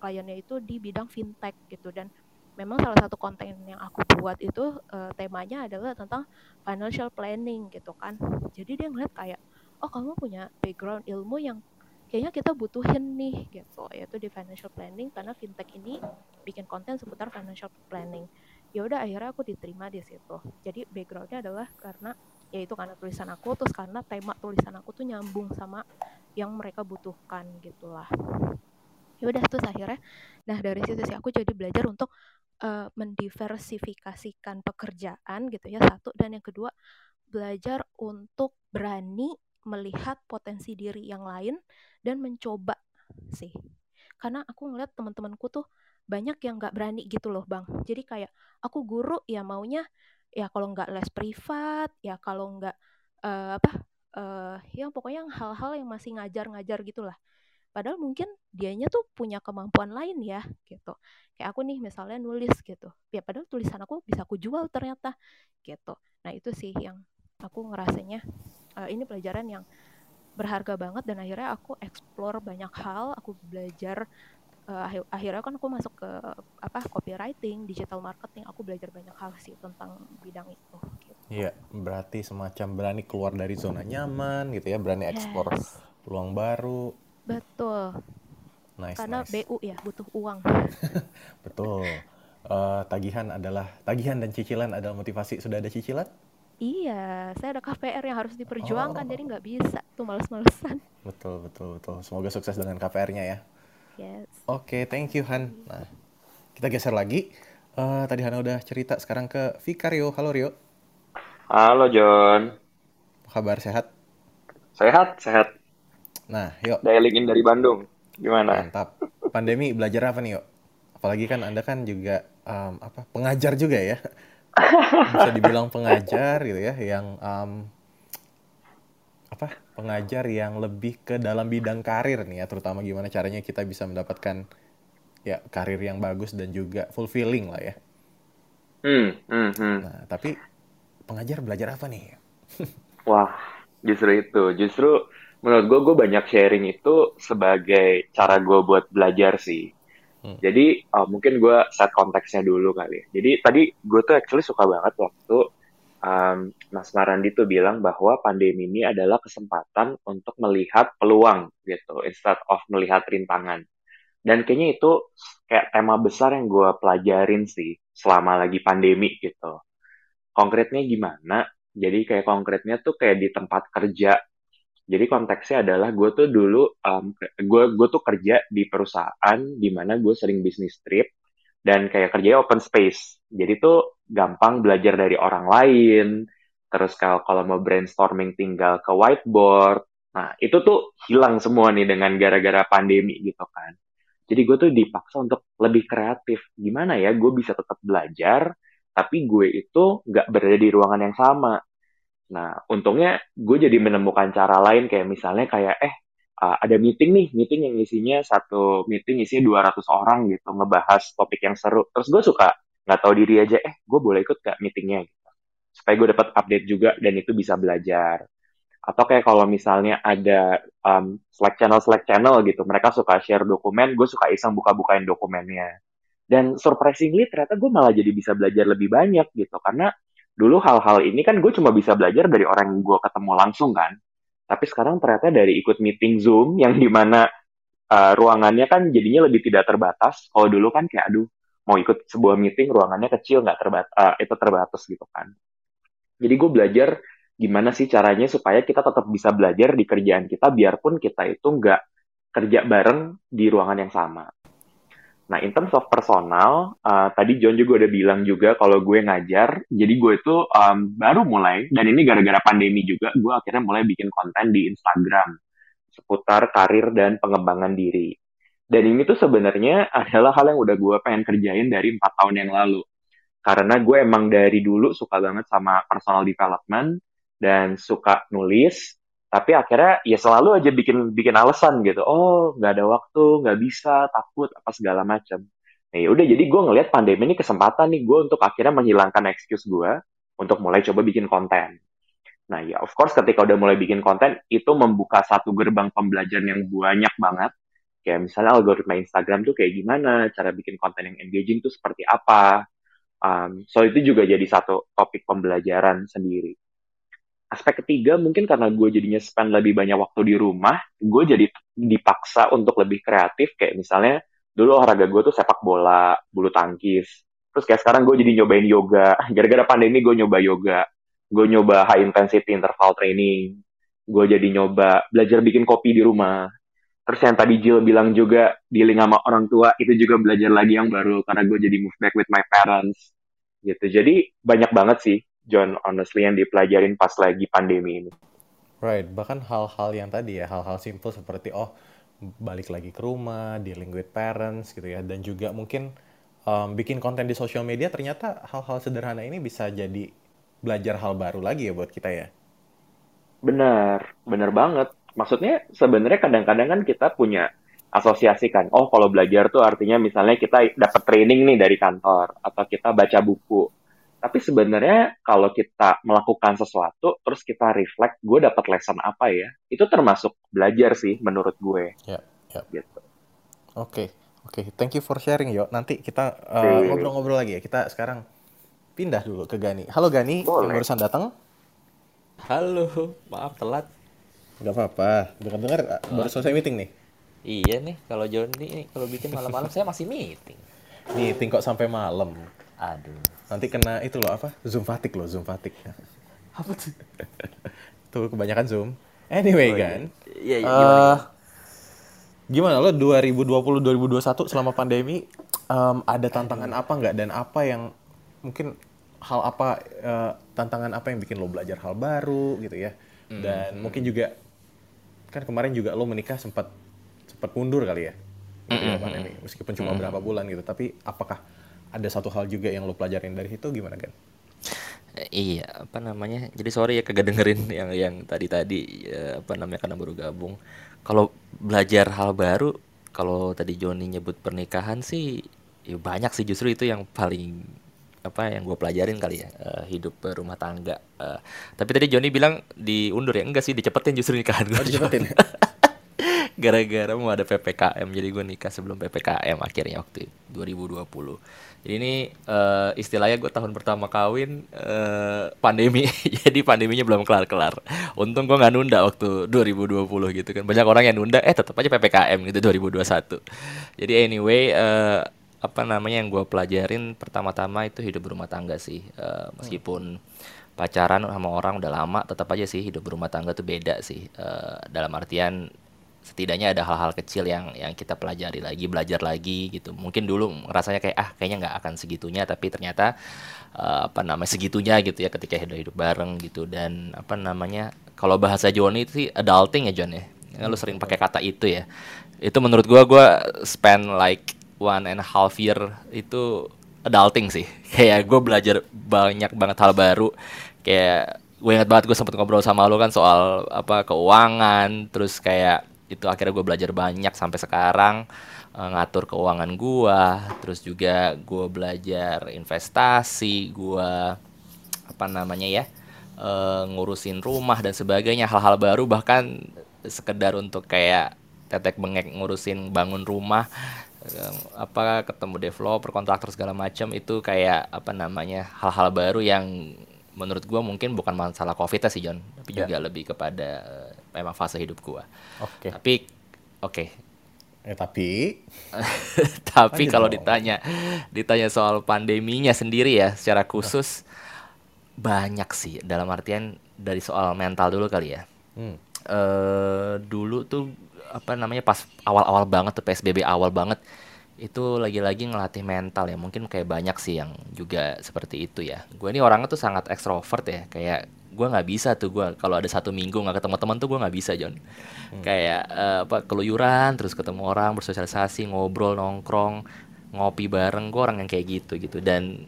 kliennya itu di bidang fintech gitu. Dan memang salah satu konten yang aku buat itu uh, temanya adalah tentang financial planning gitu kan. Jadi dia ngeliat kayak oh kamu punya background ilmu yang kayaknya kita butuhin nih gitu. Yaitu di financial planning karena fintech ini bikin konten seputar financial planning. Ya udah akhirnya aku diterima di situ. Jadi backgroundnya adalah karena yaitu karena tulisan aku terus karena tema tulisan aku tuh nyambung sama yang mereka butuhkan gitulah. Ya udah terus akhirnya nah dari situ sih aku jadi belajar untuk uh, mendiversifikasikan pekerjaan gitu ya satu. Dan yang kedua belajar untuk berani melihat potensi diri yang lain dan mencoba sih. Karena aku ngeliat teman-temanku tuh banyak yang nggak berani gitu loh bang. Jadi kayak aku guru ya maunya ya kalau nggak les privat ya kalau nggak uh, apa uh, ya pokoknya hal-hal yang masih ngajar-ngajar gitulah padahal mungkin dianya tuh punya kemampuan lain ya gitu. Kayak aku nih misalnya nulis gitu. Ya padahal tulisan aku bisa aku jual ternyata gitu. Nah itu sih yang aku ngerasanya uh, ini pelajaran yang berharga banget dan akhirnya aku explore banyak hal aku belajar uh, akhirnya kan aku masuk ke apa copywriting digital marketing aku belajar banyak hal sih tentang bidang itu gitu. iya berarti semacam berani keluar dari zona nyaman gitu ya berani yes. explore peluang baru betul nice, karena nice. BU ya butuh uang betul uh, tagihan adalah tagihan dan cicilan adalah motivasi sudah ada cicilan Iya, saya ada KPR yang harus diperjuangkan, oh. jadi nggak bisa tuh males-malesan. Betul, betul, betul. Semoga sukses dengan KPR-nya ya. Yes. Oke, okay, thank you Han. Nah, kita geser lagi. Uh, tadi Hana udah cerita, sekarang ke Vika Rio. Halo Rio. Halo John. Apa kabar, sehat? Sehat, sehat. Nah, yuk. Dialing in dari Bandung. Gimana? Mantap. Pandemi belajar apa nih, yuk? Apalagi kan Anda kan juga um, apa pengajar juga ya bisa dibilang pengajar gitu ya yang um, apa pengajar yang lebih ke dalam bidang karir nih ya terutama gimana caranya kita bisa mendapatkan ya karir yang bagus dan juga fulfilling lah ya. Hmm, hmm, hmm. Nah tapi pengajar belajar apa nih? Wah justru itu justru menurut gue gue banyak sharing itu sebagai cara gue buat belajar sih Hmm. Jadi uh, mungkin gue set konteksnya dulu kali. Jadi tadi gue tuh actually suka banget waktu um, Mas Marandi tuh bilang bahwa pandemi ini adalah kesempatan untuk melihat peluang gitu, instead of melihat rintangan. Dan kayaknya itu kayak tema besar yang gue pelajarin sih selama lagi pandemi gitu. Konkretnya gimana? Jadi kayak konkretnya tuh kayak di tempat kerja jadi konteksnya adalah gue tuh dulu um, gue gue tuh kerja di perusahaan di mana gue sering bisnis trip dan kayak kerja open space. Jadi tuh gampang belajar dari orang lain. Terus kalau kalau mau brainstorming tinggal ke whiteboard. Nah, itu tuh hilang semua nih dengan gara-gara pandemi gitu kan. Jadi gue tuh dipaksa untuk lebih kreatif. Gimana ya gue bisa tetap belajar, tapi gue itu nggak berada di ruangan yang sama. Nah, untungnya gue jadi menemukan cara lain kayak misalnya kayak eh uh, ada meeting nih, meeting yang isinya satu meeting isinya 200 orang gitu, ngebahas topik yang seru. Terus gue suka nggak tahu diri aja, eh gue boleh ikut gak meetingnya gitu. Supaya gue dapat update juga dan itu bisa belajar. Atau kayak kalau misalnya ada um, Slack channel Slack channel gitu, mereka suka share dokumen, gue suka iseng buka-bukain dokumennya. Dan surprisingly ternyata gue malah jadi bisa belajar lebih banyak gitu, karena dulu hal-hal ini kan gue cuma bisa belajar dari orang yang gue ketemu langsung kan tapi sekarang ternyata dari ikut meeting Zoom yang di mana uh, ruangannya kan jadinya lebih tidak terbatas. Kalau dulu kan kayak aduh mau ikut sebuah meeting ruangannya kecil nggak terbatas uh, itu terbatas gitu kan. Jadi gue belajar gimana sih caranya supaya kita tetap bisa belajar di kerjaan kita biarpun kita itu nggak kerja bareng di ruangan yang sama. Nah, in terms of personal, uh, tadi John juga udah bilang juga kalau gue ngajar, jadi gue itu um, baru mulai, dan ini gara-gara pandemi juga, gue akhirnya mulai bikin konten di Instagram seputar karir dan pengembangan diri. Dan ini tuh sebenarnya adalah hal yang udah gue pengen kerjain dari empat tahun yang lalu. Karena gue emang dari dulu suka banget sama personal development, dan suka nulis, tapi akhirnya ya selalu aja bikin bikin alasan gitu. Oh nggak ada waktu nggak bisa takut apa segala macam. Nah ya udah jadi gue ngelihat pandemi ini kesempatan nih gue untuk akhirnya menghilangkan excuse gue untuk mulai coba bikin konten. Nah ya of course ketika udah mulai bikin konten itu membuka satu gerbang pembelajaran yang banyak banget. Kayak misalnya algoritma Instagram tuh kayak gimana cara bikin konten yang engaging tuh seperti apa. Um, so itu juga jadi satu topik pembelajaran sendiri aspek ketiga mungkin karena gue jadinya spend lebih banyak waktu di rumah, gue jadi dipaksa untuk lebih kreatif kayak misalnya dulu olahraga gue tuh sepak bola, bulu tangkis. Terus kayak sekarang gue jadi nyobain yoga. Gara-gara pandemi gue nyoba yoga. Gue nyoba high intensity interval training. Gue jadi nyoba belajar bikin kopi di rumah. Terus yang tadi Jill bilang juga dealing sama orang tua itu juga belajar lagi yang baru karena gue jadi move back with my parents gitu. Jadi banyak banget sih John honestly yang dipelajarin pas lagi pandemi ini. Right, bahkan hal-hal yang tadi ya, hal-hal simple seperti oh balik lagi ke rumah, dealing with parents gitu ya, dan juga mungkin um, bikin konten di sosial media ternyata hal-hal sederhana ini bisa jadi belajar hal baru lagi ya buat kita ya. Benar, benar banget. Maksudnya sebenarnya kadang-kadang kan kita punya asosiasi kan, oh kalau belajar tuh artinya misalnya kita dapat training nih dari kantor atau kita baca buku tapi sebenarnya kalau kita melakukan sesuatu, terus kita reflect, gue dapat lesson apa ya? Itu termasuk belajar sih menurut gue. Ya, ya. Gitu. Oke, okay. oke. Okay. Thank you for sharing, yo. Nanti kita uh, ngobrol-ngobrol lagi ya. Kita sekarang pindah dulu ke Gani. Halo Gani, Boleh. yang barusan datang. Halo, maaf telat. Gak apa-apa. Dengar-dengar oh. baru selesai meeting nih. Iya nih, kalau Joni kalau bikin malam-malam saya masih meeting. Meeting kok sampai malam. Aduh. Nanti kena itu loh apa? Zoom fatigue loh, Zoom fatigue. Apa tuh? tuh kebanyakan Zoom. Anyway oh, kan. Iya, iya, gimana, uh, gimana lo 2020 2021 selama pandemi um, ada tantangan apa nggak dan apa yang mungkin hal apa uh, tantangan apa yang bikin lo belajar hal baru gitu ya. Hmm. Dan hmm. mungkin juga kan kemarin juga lo menikah sempat sempat mundur kali ya. Mm -hmm. pandemi meskipun cuma mm -hmm. berapa bulan gitu tapi apakah ada satu hal juga yang lo pelajarin dari itu gimana kan? Iya, apa namanya? Jadi sorry ya kagak dengerin yang yang tadi-tadi ya, apa namanya karena baru gabung. Kalau belajar hal baru, kalau tadi Joni nyebut pernikahan sih ya banyak sih justru itu yang paling apa yang gue pelajarin kali ya uh, hidup rumah tangga. Uh, tapi tadi Joni bilang diundur ya enggak sih dicepetin justru nikahan gue. Oh, dicepetin. Gara-gara mau ada PPKM jadi gue nikah sebelum PPKM akhirnya waktu 2020 jadi ini uh, istilahnya gue tahun pertama kawin uh, pandemi. Jadi pandeminya belum kelar-kelar. Untung gue nggak nunda waktu 2020 gitu kan. Banyak orang yang nunda, eh tetap aja ppkm gitu 2021. Jadi anyway, uh, apa namanya yang gue pelajarin pertama-tama itu hidup berumah tangga sih. Uh, meskipun pacaran sama orang udah lama, tetap aja sih hidup berumah tangga tuh beda sih. Uh, dalam artian setidaknya ada hal-hal kecil yang yang kita pelajari lagi belajar lagi gitu. Mungkin dulu rasanya kayak ah kayaknya nggak akan segitunya tapi ternyata uh, apa namanya segitunya gitu ya ketika hidup hidup bareng gitu. Dan apa namanya kalau bahasa Joni itu sih adulting ya John ya? Lu sering pakai kata itu ya. Itu menurut gua gua spend like one and a half year itu adulting sih. Kayak gue belajar banyak banget hal baru. Kayak gue ingat banget gue sempet ngobrol sama lo kan soal apa keuangan terus kayak itu akhirnya gue belajar banyak sampai sekarang uh, ngatur keuangan gue terus juga gue belajar investasi gue apa namanya ya uh, ngurusin rumah dan sebagainya hal-hal baru bahkan sekedar untuk kayak tetek bengek ngurusin bangun rumah apa ketemu developer kontraktor segala macam itu kayak apa namanya hal-hal baru yang menurut gue mungkin bukan masalah covid sih John tapi yeah. juga lebih kepada uh, memang fase hidup gue oke okay. tapi oke okay. eh tapi tapi kalau ditanya ditanya soal pandeminya sendiri ya secara khusus banyak sih dalam artian dari soal mental dulu kali ya hmm. uh, dulu tuh apa namanya pas awal-awal banget tuh PSBB awal banget itu lagi-lagi ngelatih mental ya. Mungkin kayak banyak sih yang juga seperti itu ya. Gue ini orangnya tuh sangat ekstrovert ya. Kayak gue nggak bisa tuh gue kalau ada satu minggu nggak ketemu teman tuh gue nggak bisa John hmm. kayak uh, apa keluyuran terus ketemu orang bersosialisasi ngobrol nongkrong ngopi bareng. Gue orang yang kayak gitu gitu. Dan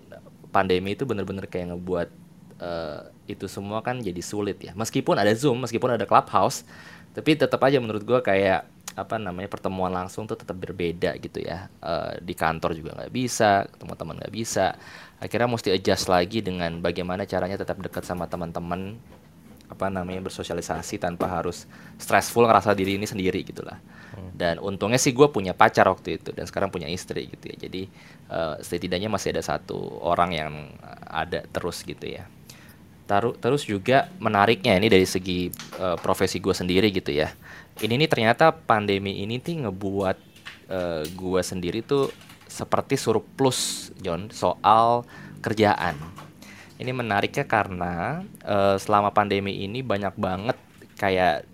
pandemi itu bener-bener kayak ngebuat uh, itu semua kan jadi sulit ya. Meskipun ada zoom meskipun ada clubhouse tapi tetap aja menurut gue kayak apa namanya pertemuan langsung tuh tetap berbeda gitu ya. Uh, di kantor juga nggak bisa teman-teman nggak bisa. Akhirnya mesti adjust lagi dengan bagaimana caranya tetap dekat sama teman-teman apa namanya bersosialisasi tanpa harus stressful ngerasa diri ini sendiri gitulah hmm. dan untungnya sih gue punya pacar waktu itu dan sekarang punya istri gitu ya. Jadi uh, setidaknya masih ada satu orang yang ada terus gitu ya. Taruh, terus juga menariknya ini dari segi uh, profesi gue sendiri gitu ya. Ini nih ternyata pandemi ini tuh ngebuat uh, eh, gue sendiri tuh seperti surplus John soal kerjaan. Ini menariknya karena uh, selama pandemi ini banyak banget kayak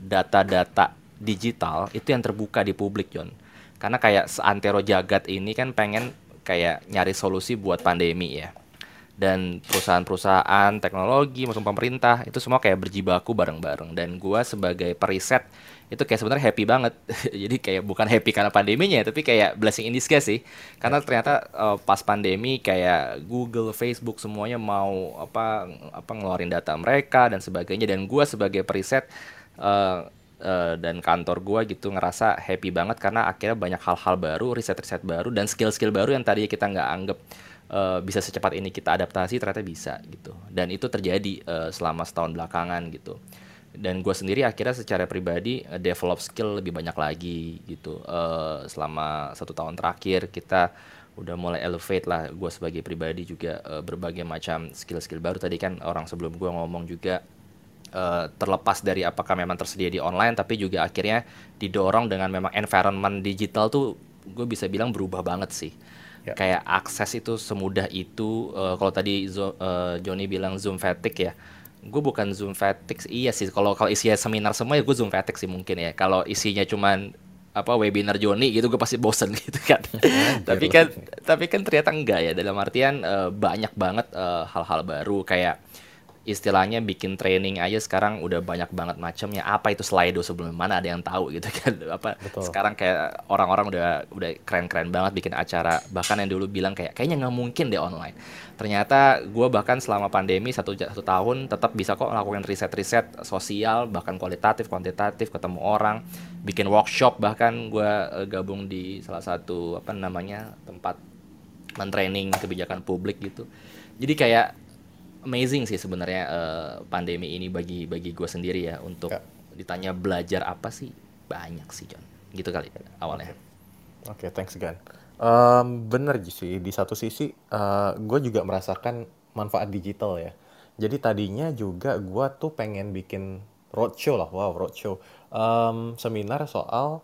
data-data uh, digital itu yang terbuka di publik John. Karena kayak seantero jagat ini kan pengen kayak nyari solusi buat pandemi ya dan perusahaan-perusahaan teknologi maupun pemerintah itu semua kayak berjibaku bareng-bareng. Dan gua sebagai periset itu kayak sebenarnya happy banget. Jadi kayak bukan happy karena pandeminya tapi kayak blessing in disguise sih. Karena ternyata uh, pas pandemi kayak Google Facebook semuanya mau apa apa ngeluarin data mereka dan sebagainya. Dan gua sebagai periset uh, Uh, dan kantor gua gitu ngerasa happy banget karena akhirnya banyak hal-hal baru, riset-riset baru dan skill-skill baru yang tadi kita nggak anggap uh, bisa secepat ini kita adaptasi ternyata bisa gitu. Dan itu terjadi uh, selama setahun belakangan gitu. Dan gue sendiri akhirnya secara pribadi uh, develop skill lebih banyak lagi gitu. Uh, selama satu tahun terakhir kita udah mulai elevate lah gue sebagai pribadi juga uh, berbagai macam skill-skill baru. Tadi kan orang sebelum gue ngomong juga uh, terlepas dari apakah memang tersedia di online tapi juga akhirnya didorong dengan memang environment digital tuh gue bisa bilang berubah banget sih ya. kayak akses itu semudah itu uh, kalau tadi Zo, uh, Joni bilang zoom fatigue ya. Gue bukan zoom fatigue iya sih kalau kalau isinya seminar semua ya gue zoom fatigue sih mungkin ya. Kalau isinya cuman apa webinar Joni gitu gue pasti bosen gitu kan. Tapi kan tapi kan ternyata enggak ya. Dalam artian uh, banyak banget hal-hal uh, baru. Kayak istilahnya bikin training aja sekarang udah banyak banget macamnya. Apa itu Slido sebelum mana? Ada yang tahu gitu kan. Apa Betul. sekarang kayak orang-orang udah udah keren-keren banget bikin acara. Bahkan yang dulu bilang kayak kayaknya nggak mungkin deh online. Ternyata gue bahkan selama pandemi satu satu tahun tetap bisa kok lakukan riset-riset sosial bahkan kualitatif kuantitatif ketemu orang bikin workshop. Bahkan gue uh, gabung di salah satu apa namanya tempat mentraining kebijakan publik gitu. Jadi kayak amazing sih sebenarnya uh, pandemi ini bagi bagi gue sendiri ya untuk ya. ditanya belajar apa sih banyak sih John gitu kali awalnya. Oke, okay. okay, thanks again. Um, bener sih di satu sisi uh, eh, gue juga merasakan manfaat digital ya. Jadi tadinya juga gue tuh pengen bikin roadshow lah, wow roadshow, um, seminar soal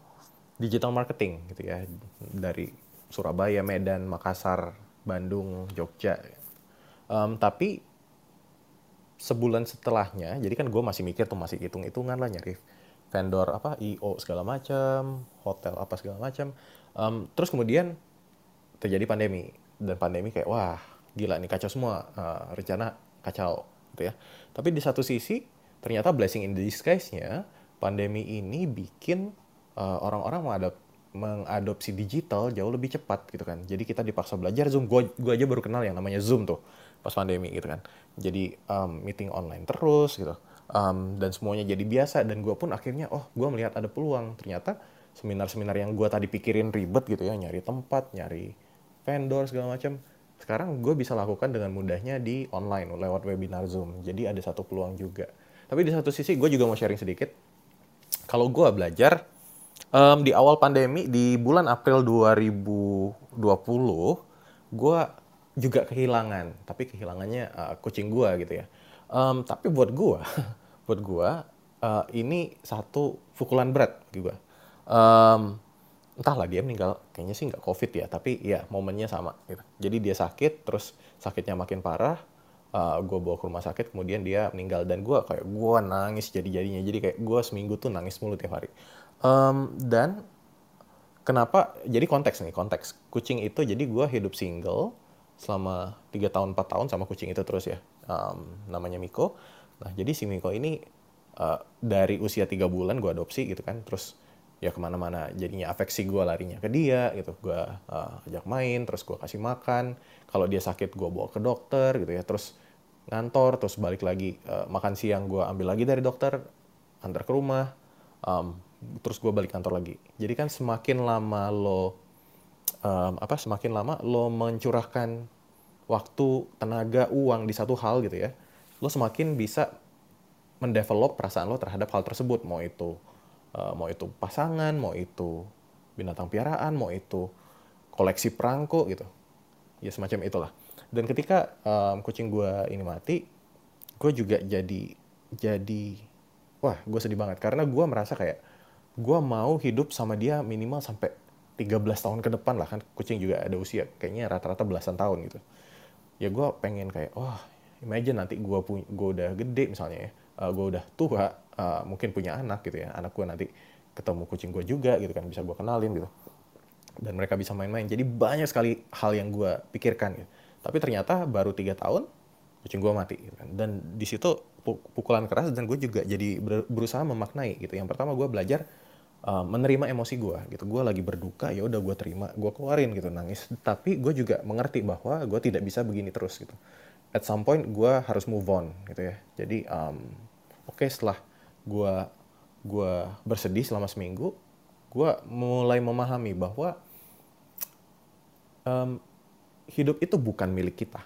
digital marketing gitu ya dari Surabaya, Medan, Makassar, Bandung, Jogja. Um, tapi sebulan setelahnya, jadi kan gue masih mikir tuh masih hitung-hitungan lah nyari vendor apa IO segala macam, hotel apa segala macam. Um, terus kemudian terjadi pandemi dan pandemi kayak wah gila nih kacau semua uh, rencana kacau gitu ya. Tapi di satu sisi ternyata blessing in disguise-nya pandemi ini bikin uh, orang-orang mengadop mengadopsi digital jauh lebih cepat gitu kan. Jadi kita dipaksa belajar Zoom. Gue gua aja baru kenal yang namanya Zoom tuh pas pandemi gitu kan. Jadi um, meeting online terus gitu. Um, dan semuanya jadi biasa dan gue pun akhirnya oh gue melihat ada peluang. Ternyata seminar-seminar yang gue tadi pikirin ribet gitu ya nyari tempat nyari vendor segala macam sekarang gue bisa lakukan dengan mudahnya di online lewat webinar zoom. Jadi ada satu peluang juga. Tapi di satu sisi gue juga mau sharing sedikit. Kalau gue belajar um, di awal pandemi di bulan April 2020 gue juga kehilangan tapi kehilangannya uh, kucing gue gitu ya. Um, tapi buat gue buat gue uh, ini satu pukulan berat gue um, entahlah dia meninggal kayaknya sih nggak covid ya tapi ya momennya sama gitu. Jadi dia sakit terus sakitnya makin parah uh, gue bawa ke rumah sakit kemudian dia meninggal dan gue kayak gue nangis jadi jadinya jadi kayak gue seminggu tuh nangis mulu tiap hari. Um, dan kenapa jadi konteks nih konteks. Kucing itu jadi gue hidup single selama tiga tahun 4 tahun sama kucing itu terus ya. Um, namanya Miko. Nah jadi si Miko ini uh, dari usia tiga bulan gue adopsi gitu kan terus ya ke mana-mana. Jadinya afeksi gue larinya ke dia gitu. Gue uh, ajak main terus gue kasih makan. Kalau dia sakit gue bawa ke dokter gitu ya. Terus ngantor terus balik lagi uh, makan siang gue ambil lagi dari dokter antar ke rumah. Um, terus gue balik kantor lagi. Jadi kan semakin lama lo um, apa semakin lama lo mencurahkan waktu tenaga uang di satu hal gitu ya lo semakin bisa mendevelop perasaan lo terhadap hal tersebut. Mau itu uh, mau itu pasangan mau itu binatang piaraan mau itu koleksi perangko gitu. Ya semacam itulah. Dan ketika um, kucing gue ini mati gue juga jadi jadi wah gue sedih banget. Karena gue merasa kayak gue mau hidup sama dia minimal sampai 13 tahun ke depan lah kan kucing juga ada usia kayaknya rata-rata belasan tahun gitu. Ya gue pengen kayak wah oh, imagine nanti gue punya gue udah gede misalnya ya uh, eh, gue udah tua uh, mungkin punya anak gitu ya anak gue nanti ketemu kucing gue juga gitu kan bisa gue kenalin gitu. Dan mereka bisa main-main. Jadi banyak sekali hal yang gue pikirkan gitu. tapi ternyata baru tiga tahun kucing gue mati gitu kan. Dan di situ pukulan keras dan gue juga jadi berusaha memaknai gitu. Yang pertama gue belajar uh, menerima emosi gue gitu. Gue lagi berduka ya udah gue terima gue keluarin gitu nangis. Tapi gue juga mengerti bahwa gue tidak bisa begini terus gitu. At some point gue harus move on gitu ya. Jadi um, oke okay, setelah gue gue bersedih selama seminggu gue mulai memahami bahwa um, hidup itu bukan milik kita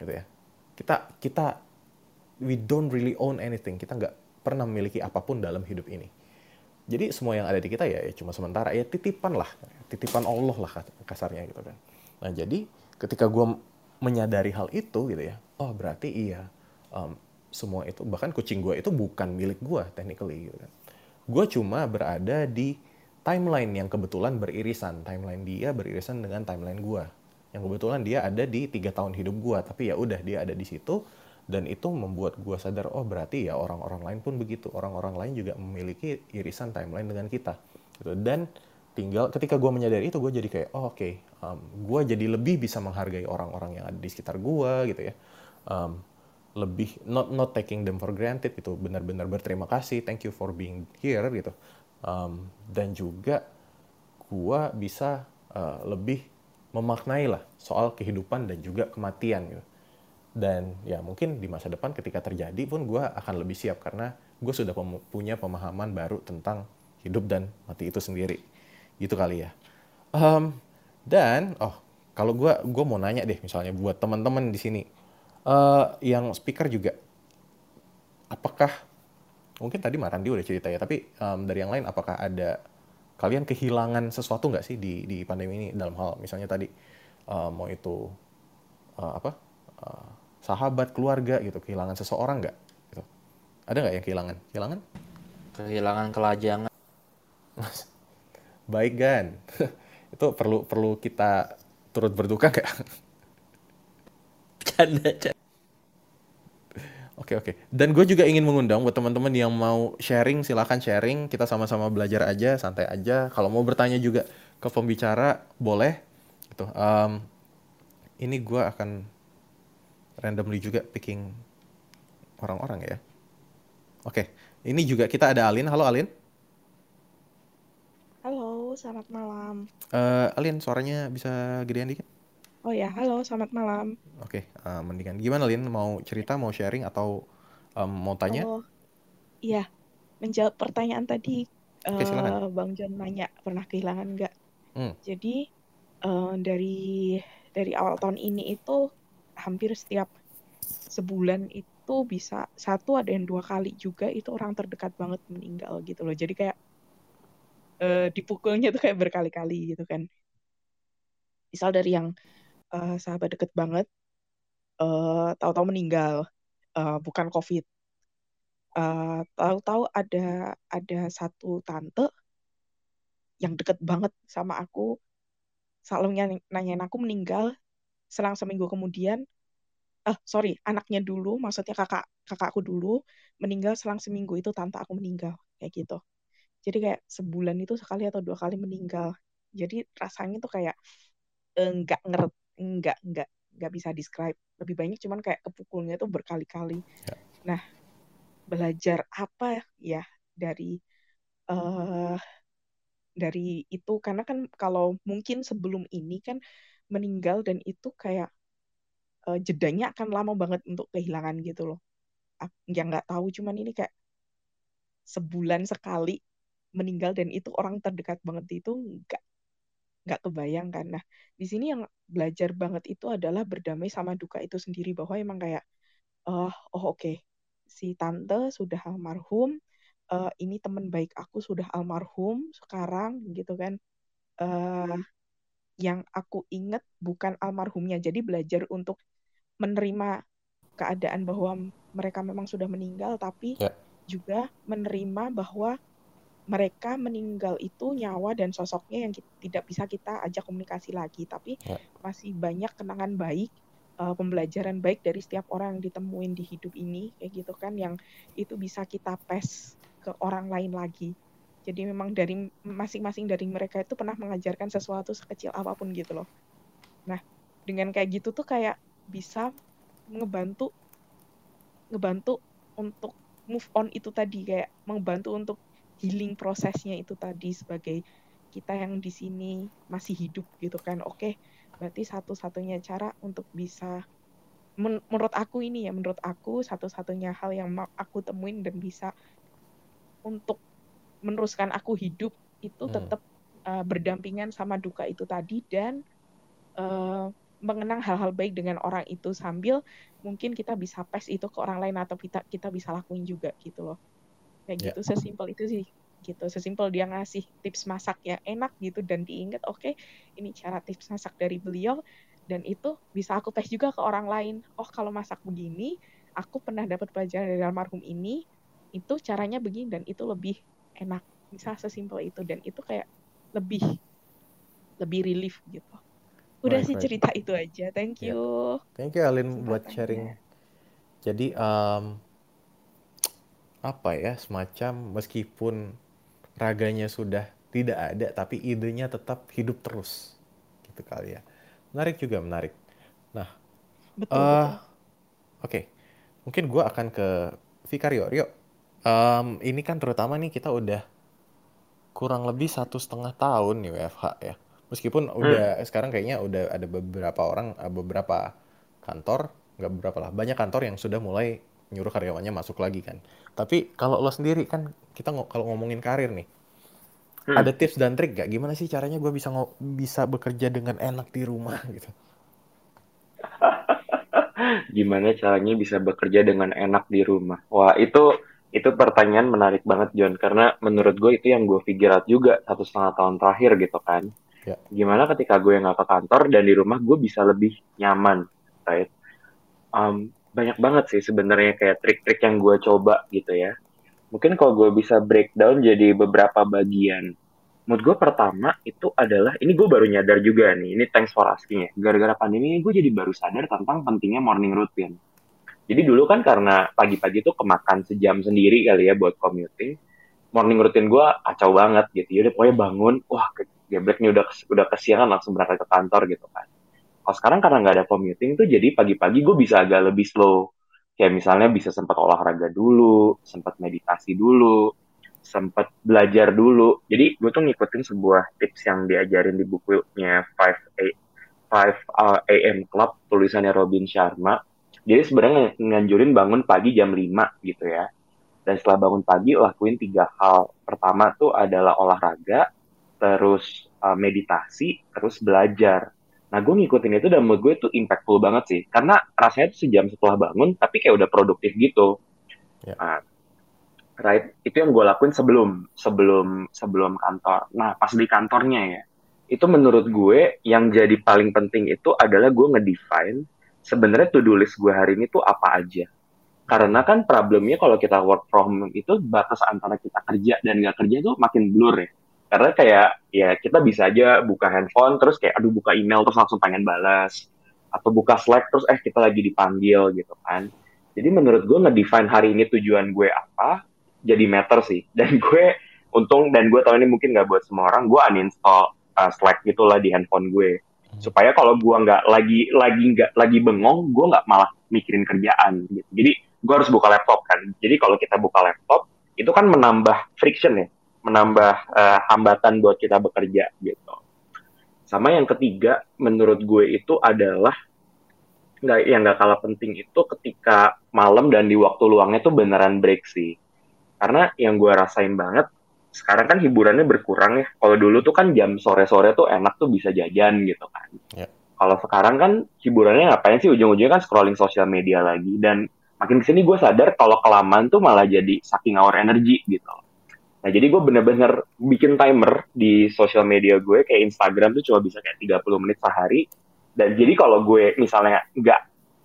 gitu ya. Kita kita we don't really own anything. Kita nggak pernah memiliki apa pun dalam hidup ini jadi semua yang ada di kita ya, ya cuma sementara ya titipan lah titipan Allah lah kasarnya gitu kan. Nah jadi ketika gue menyadari hal itu gitu ya oh berarti iya um, semua itu bahkan kucing gue itu bukan milik gue technically gitu kan. Gue cuma berada di timeline yang kebetulan beririsan timeline dia beririsan dengan timeline gue yang kebetulan dia ada di tiga tahun hidup gue tapi ya udah dia ada di situ dan itu membuat gue sadar oh berarti ya orang-orang lain pun begitu. Orang-orang lain juga memiliki irisan timeline dengan kita gitu. Dan tinggal ketika gue menyadari itu gue jadi kayak oh, oke okay, um, gue jadi lebih bisa menghargai orang-orang yang ada di sekitar gue gitu ya. Um, lebih not not taking them for granted gitu. Benar-benar berterima kasih thank you for being here gitu. Um, dan juga gua bisa uh, lebih memaknai lah soal kehidupan dan juga kematian gitu dan ya mungkin di masa depan ketika terjadi pun gue akan lebih siap karena gue sudah pem punya pemahaman baru tentang hidup dan mati itu sendiri. Gitu kali ya. Um, dan oh kalau gue gue mau nanya deh misalnya buat teman-teman di sini. Uh, yang speaker juga apakah mungkin tadi Marandi udah cerita ya tapi um, dari yang lain apakah ada kalian kehilangan sesuatu nggak sih di di pandemi ini? Dalam hal misalnya tadi uh, mau itu uh, apa uh, sahabat keluarga gitu kehilangan seseorang nggak gitu ada nggak yang kehilangan kehilangan kehilangan kelajangan baik kan itu perlu perlu kita turut berduka nggak canda, canda. Oke oke. Dan gue juga ingin mengundang buat teman-teman yang mau sharing, silahkan sharing. Kita sama-sama belajar aja, santai aja. Kalau mau bertanya juga ke pembicara, boleh. Gitu. Um, ini gue akan randomly juga picking orang-orang ya. Oke, ini juga kita ada Alin. Halo Alin. Halo, selamat malam. Uh, Alin, suaranya bisa gedean dikit? Oh ya, halo, selamat malam. Oke, uh, mendingan gimana Lin? Mau cerita, mau sharing atau um, mau tanya? Oh, iya, menjawab pertanyaan tadi, Oke, uh, Bang John nanya pernah kehilangan nggak? Hmm. Jadi uh, dari dari awal tahun ini itu hampir setiap sebulan itu bisa satu ada yang dua kali juga itu orang terdekat banget meninggal gitu loh. Jadi kayak uh, dipukulnya tuh kayak berkali-kali gitu kan. Misal dari yang uh, sahabat deket banget uh, tahu-tahu meninggal uh, bukan covid uh, tahu-tahu ada ada satu tante yang deket banget sama aku selalu nanyain aku meninggal selang seminggu kemudian uh, sorry anaknya dulu maksudnya kakak kakakku dulu meninggal selang seminggu itu tante aku meninggal kayak gitu. Jadi kayak sebulan itu sekali atau dua kali meninggal. Jadi rasanya tuh kayak enggak ngerti nggak nggak nggak bisa describe. Lebih banyak cuman kayak kepukulnya tuh berkali-kali. Ya. nah belajar apa ya dari uh, dari itu? Karena kan kalau mungkin sebelum ini kan meninggal dan itu kayak uh, jedanya akan lama banget untuk kehilangan gitu loh yang nggak tahu cuman ini kayak sebulan sekali meninggal dan itu orang terdekat banget itu nggak nggak kebayang kan. Nah, di sini yang belajar banget itu adalah berdamai sama duka itu sendiri bahwa emang kayak uh, oh oke okay, si tante sudah almarhum, uh, ini teman baik aku sudah almarhum sekarang gitu kan. Uh, yang aku inget bukan almarhumnya. Jadi belajar untuk menerima keadaan bahwa mereka memang sudah meninggal tapi yeah. juga menerima bahwa mereka meninggal itu nyawa dan sosoknya yang kita, tidak bisa kita ajak komunikasi lagi tapi ya. masih banyak kenangan baik uh, pembelajaran baik dari setiap orang yang ditemuin di hidup ini kayak gitu kan yang itu bisa kita pes ke orang lain lagi jadi memang dari masing-masing dari mereka itu pernah mengajarkan sesuatu sekecil apa pun gitu loh. Nah dengan kayak gitu tuh kayak bisa ngebantu ngebantu untuk move on itu tadi kayak membantu untuk healing prosesnya itu tadi sebagai kita yang di sini masih hidup gitu kan. Oke berarti satu-satunya cara untuk bisa men menurut aku ini ya menurut aku satu-satunya hal yang aku temuin dan bisa untuk meneruskan aku hidup itu hmm. tetap uh, berdampingan sama duka itu tadi dan uh, mengenang hal-hal baik dengan orang itu sambil mungkin kita bisa pes itu ke orang lain atau kita kita bisa lakuin juga gitu loh kayak yeah. gitu sesimpel itu sih gitu sesimpel dia ngasih tips masak yang enak gitu dan diingat oke okay, ini cara tips masak dari beliau dan itu bisa aku tes juga ke orang lain oh kalau masak begini aku pernah dapat pelajaran dari almarhum ini itu caranya begini dan itu lebih enak bisa sesimpel itu. Dan itu kayak lebih lebih relief gitu. Udah right, sih right. cerita itu aja. Thank ya. you. Yeah. thank you Alin buat sharing. Jadi um, apa ya semacam meskipun raganya sudah tidak ada tapi idenya tetap hidup terus. Gitu kali ya. Menarik juga menarik. Nah betul, uh, oke. Okay. mungkin gue akan ke Vikario. Rio um, ini kan terutama nih kita udah kurang lebih satu setengah tahun nih WFH ya meskipun hmm. udah sekarang kayaknya udah ada beberapa orang eh, beberapa kantor nggak beberapa lah banyak kantor yang sudah mulai nyuruh karyawannya masuk lagi kan. Tapi kalau lo sendiri kan kita ng kalau ngomongin karir nih, hmm. ada tips dan trik gak? Gimana sih caranya gue bisa bisa bekerja dengan enak di rumah gitu? Gimana caranya bisa bekerja dengan enak di rumah? Wah itu itu pertanyaan menarik banget John karena menurut gue itu yang gue figure out juga satu setengah tahun terakhir gitu kan. Ya. Gimana ketika gue nggak ke kantor dan di rumah gue bisa lebih nyaman, right? Um, banyak banget sih sebenarnya kayak trik-trik yang gue coba gitu ya. Mungkin kalau gue bisa breakdown jadi beberapa bagian. Menurut gue pertama itu adalah, ini gue baru nyadar juga nih, ini thanks for asking ya. Gara-gara pandemi ini gue jadi baru sadar tentang pentingnya morning routine. Jadi dulu kan karena pagi-pagi tuh kemakan sejam sendiri kali ya buat commuting. Morning routine gue kacau banget gitu. Jadi pokoknya bangun, wah geblek nih udah udah kesiangan langsung berangkat ke kantor gitu kan. Kalau sekarang karena nggak ada commuting tuh jadi pagi-pagi gue bisa agak lebih slow. Kayak misalnya bisa sempat olahraga dulu, sempat meditasi dulu, sempat belajar dulu. Jadi gue tuh ngikutin sebuah tips yang diajarin di bukunya 5 5 AM Club tulisannya Robin Sharma. Jadi sebenarnya nganjurin bangun pagi jam 5 gitu ya. Dan setelah bangun pagi lakuin tiga hal. Pertama tuh adalah olahraga, terus uh, meditasi, terus belajar. Nah gue ngikutin itu dan menurut gue itu impactful banget sih. Karena rasanya tuh sejam setelah bangun tapi kayak udah produktif gitu. Yeah. Nah, right itu yang gue lakuin sebelum sebelum sebelum kantor nah pas di kantornya ya itu menurut gue yang jadi paling penting itu adalah gue ngedefine sebenarnya to do list gue hari ini tuh apa aja? Karena kan problemnya kalau kita work from home itu batas antara kita kerja dan nggak kerja itu makin blur ya. Karena kayak ya kita bisa aja buka handphone terus kayak aduh buka email terus langsung pengen balas. Atau buka Slack terus eh kita lagi dipanggil gitu kan. Jadi menurut gue ngedefine hari ini tujuan gue apa jadi matter sih. Dan gue untung dan gue tahu ini mungkin nggak buat semua orang gue uninstall uh, Slack gitulah di handphone gue. Supaya kalau gue nggak lagi lagi nggak lagi bengong gue nggak malah mikirin kerjaan gitu. Jadi gue harus buka laptop kan. Jadi kalau kita buka laptop itu kan menambah friction ya. Menambah uh, hambatan buat kita bekerja gitu. Sama yang ketiga menurut gue itu adalah nggak yang nggak kalah penting itu ketika malam dan di waktu luangnya tuh beneran break sih. Karena yang gue rasain banget sekarang kan hiburannya berkurang ya. Kalau dulu tuh kan jam sore-sore tuh enak tuh bisa jajan gitu kan. Yeah. kalau sekarang kan hiburannya ngapain sih? Ujung-ujungnya kan scrolling sosial media lagi. Dan makin ke sini gue sadar kalau kelamaan tuh malah jadi saking hour energy gitu. Nah jadi gue bener-bener bikin timer di sosial media gue kayak Instagram tuh cuma bisa kayak 30 menit sehari. Dan jadi kalau gue misalnya nggak